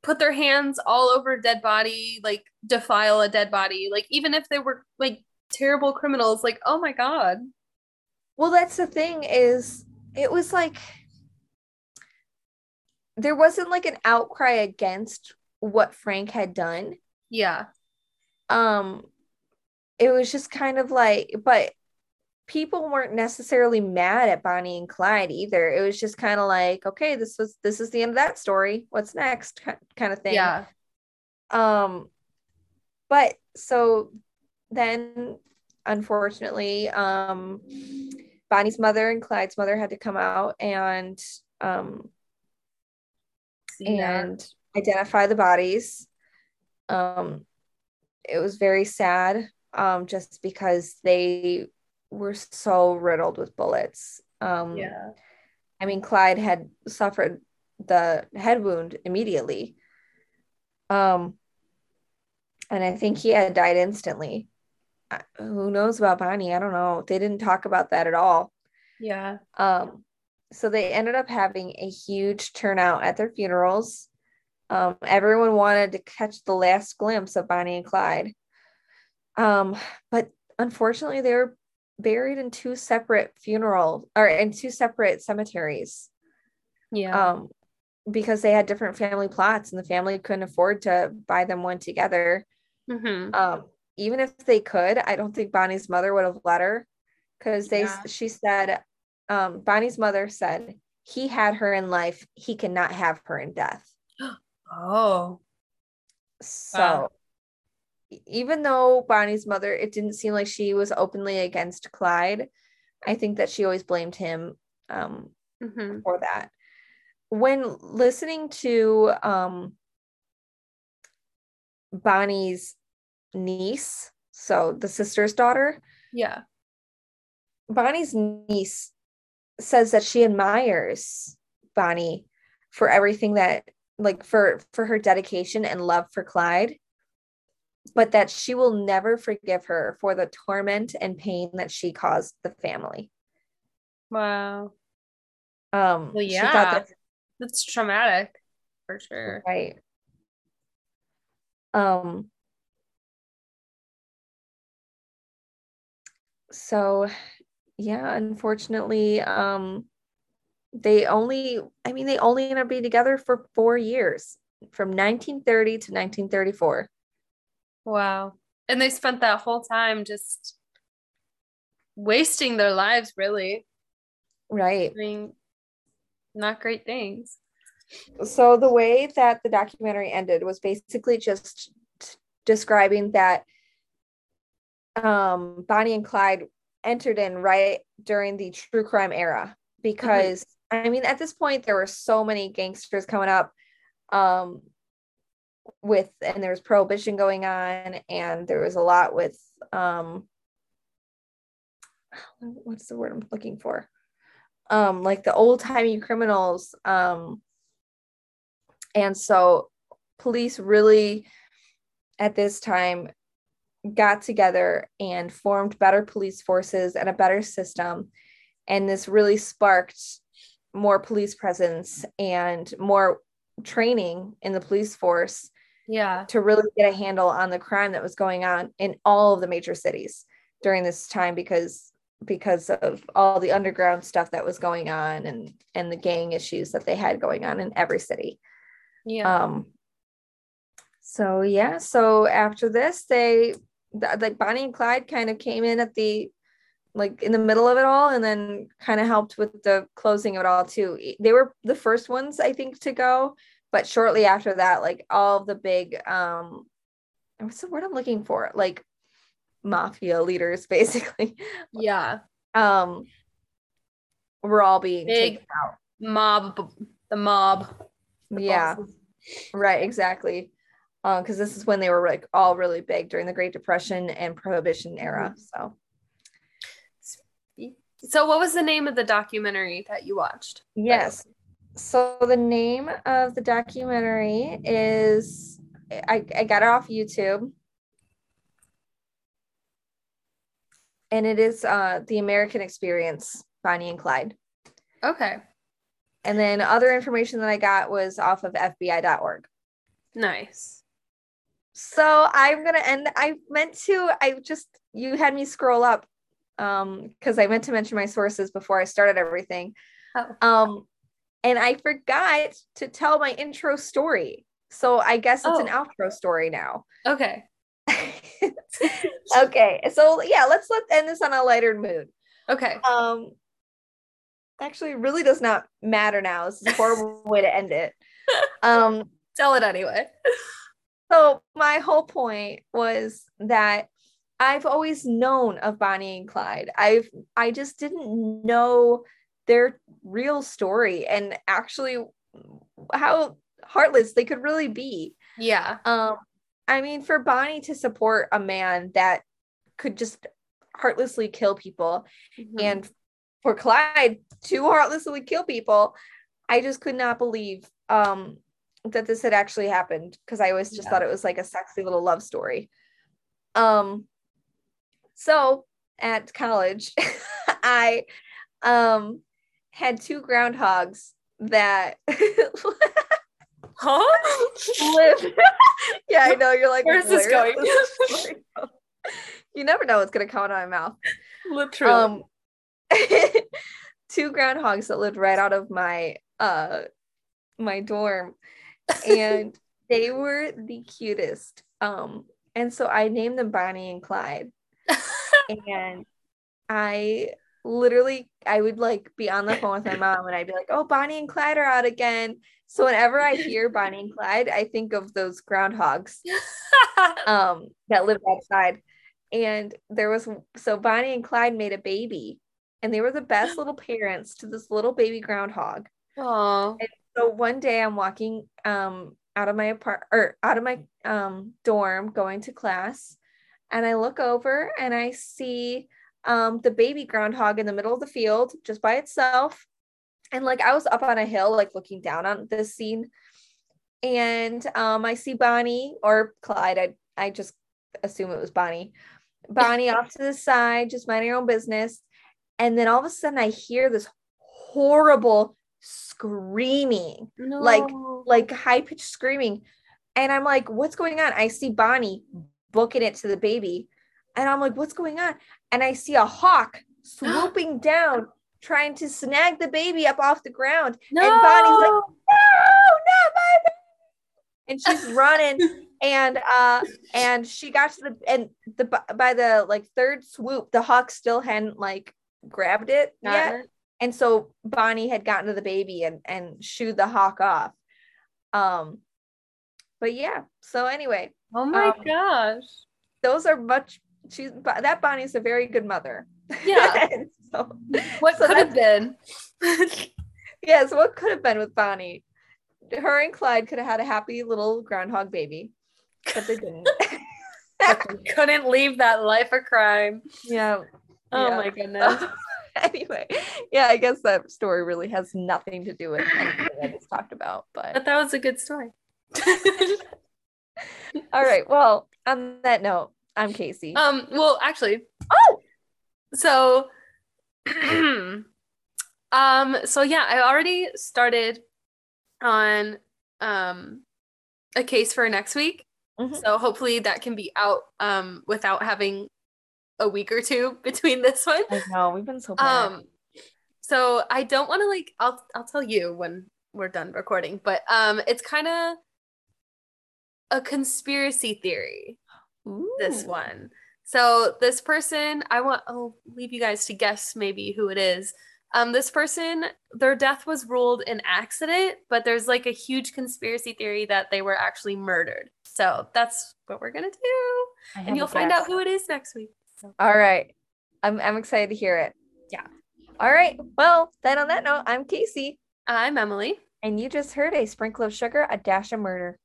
put their hands all over a dead body, like defile a dead body, like even if they were like terrible criminals, like oh my god. well, that's the thing is it was like there wasn't like an outcry against what Frank had done. Yeah. Um, it was just kind of like, but people weren't necessarily mad at Bonnie and Clyde either. It was just kind of like, okay, this was this is the end of that story. What's next? kind of thing. Yeah. Um but so then unfortunately, um Bonnie's mother and Clyde's mother had to come out and um and identify the bodies. Um it was very sad um just because they were so riddled with bullets. Um, yeah. I mean, Clyde had suffered the head wound immediately. Um, and I think he had died instantly. Who knows about Bonnie? I don't know. They didn't talk about that at all. Yeah. Um, so they ended up having a huge turnout at their funerals. Um, everyone wanted to catch the last glimpse of Bonnie and Clyde. Um, but unfortunately, they were buried in two separate funeral or in two separate cemeteries. Yeah. Um, because they had different family plots and the family couldn't afford to buy them one together. Mm-hmm. Um, even if they could, I don't think Bonnie's mother would have let her because they yeah. she said um, Bonnie's mother said he had her in life, he cannot have her in death. oh. So wow even though Bonnie's mother, it didn't seem like she was openly against Clyde. I think that she always blamed him um, mm-hmm. for that. When listening to um, Bonnie's niece, so the sister's daughter, yeah, Bonnie's niece says that she admires Bonnie for everything that, like, for for her dedication and love for Clyde but that she will never forgive her for the torment and pain that she caused the family. Wow. Um, well, yeah, that, that's traumatic for sure. Right. Um, so yeah, unfortunately, um, they only, I mean, they only ended up being together for four years from 1930 to 1934. Wow. And they spent that whole time just wasting their lives, really. Right. I mean, not great things. So the way that the documentary ended was basically just describing that um, Bonnie and Clyde entered in right during the true crime era because mm-hmm. I mean at this point there were so many gangsters coming up um, with and there was prohibition going on and there was a lot with um what's the word I'm looking for? Um like the old-timey criminals um and so police really at this time got together and formed better police forces and a better system and this really sparked more police presence and more training in the police force yeah. to really get a handle on the crime that was going on in all of the major cities during this time because because of all the underground stuff that was going on and and the gang issues that they had going on in every city. Yeah. Um so yeah so after this they like bonnie and clyde kind of came in at the like in the middle of it all and then kind of helped with the closing of it all too. They were the first ones i think to go but shortly after that like all the big um what's the word i'm looking for? Like mafia leaders basically. Yeah. Um we're all being big mob the mob. The yeah. bosses. right exactly. Um because this is when they were like all really big during the great depression and prohibition era mm-hmm. so. So what was the name of the documentary that you watched? Yes so the name of the documentary is I, I got it off YouTube. And it is uh the American Experience, Bonnie and Clyde. Okay. And then other information that I got was off of FBI.org. Nice. So I'm gonna end. I meant to, I just you had me scroll up um because I meant to mention my sources before I started everything. Oh. Um and I forgot to tell my intro story. So I guess it's oh. an outro story now. Okay. okay. So yeah, let's let's end this on a lighter mood. Okay. Um, actually, it really does not matter now. This is a horrible way to end it. Um, Tell it anyway. so my whole point was that I've always known of Bonnie and Clyde. I've I just didn't know their real story and actually how heartless they could really be. Yeah. Um, I mean, for Bonnie to support a man that could just heartlessly kill people, Mhm. and for Clyde to heartlessly kill people, I just could not believe um that this had actually happened because I always just Yeah. thought it was like a sexy little love story. Um, so at college, I um had two groundhogs that huh? live. yeah, I know you're like, Where's this "Where is going?" this going?" you never know what's gonna come out of my mouth. Literally. Um, two groundhogs that lived right out of my uh my dorm, and they were the cutest. Um, and so I named them Bonnie and Clyde, and I literally I would like be on the phone with my mom, and I'd be like, "Oh, Bonnie and Clyde are out again." So whenever I hear Bonnie and Clyde, I think of those groundhogs um that lived outside and there was so bonnie and clyde made a baby and they were the best little parents to this little baby groundhog Aw. so one day i'm walking um out of my apart or out of my um dorm going to class and i look over and i see um the baby groundhog in the middle of the field just by itself and like i was up on a hill like looking down on this scene and um i see bonnie or clyde i i just assume it was bonnie bonnie off to the side just minding her own business and then all of a sudden i hear this horrible screaming No. like like high pitched screaming. And I'm like, what's going on? I see Bonnie booking it to the baby. And I'm like, what's going on? And I see a hawk swooping down, trying to snag the baby up off the ground. no. And Bonnie's like, no, not my baby. And she's running. And uh and she got to the and the by the like third swoop, the hawk still hadn't like grabbed it Got yet. it. And so Bonnie had gotten to the baby and and shooed the hawk off. Um but yeah, so anyway, Oh my Um, gosh. those are much she's that Bonnie's a very good mother. Yeah. So What so could have been? yes, what could have been with Bonnie? Her and Clyde could have had a happy little groundhog baby, but they didn't. Couldn't leave that life of crime. yeah. Oh Yeah. my goodness. anyway, yeah, I guess that story really has nothing to do with anything I just talked about. But But that was a good story. all right, well, on that note, I'm Kasey. um, well, actually, oh, so um, so yeah, I already started on um a case for next week. Mhm. So hopefully that can be out um without having a week or two between this one. I know we've been so bad. Um so I don't want to like I'll I'll tell you when we're done recording, but um it's kind of a conspiracy theory this one. So this person, I want I'll leave you guys to guess maybe who it is. Um this person, their death was ruled an accident, but there's like a huge conspiracy theory that they were actually murdered. So that's what we're going to do. And you'll find out who it is next week. So All right. I'm I'm excited to hear it. Yeah. All right. Well, then on that note, I'm Kasey, I'm Emily. and you just heard a sprinkle of sugar, a dash of murder.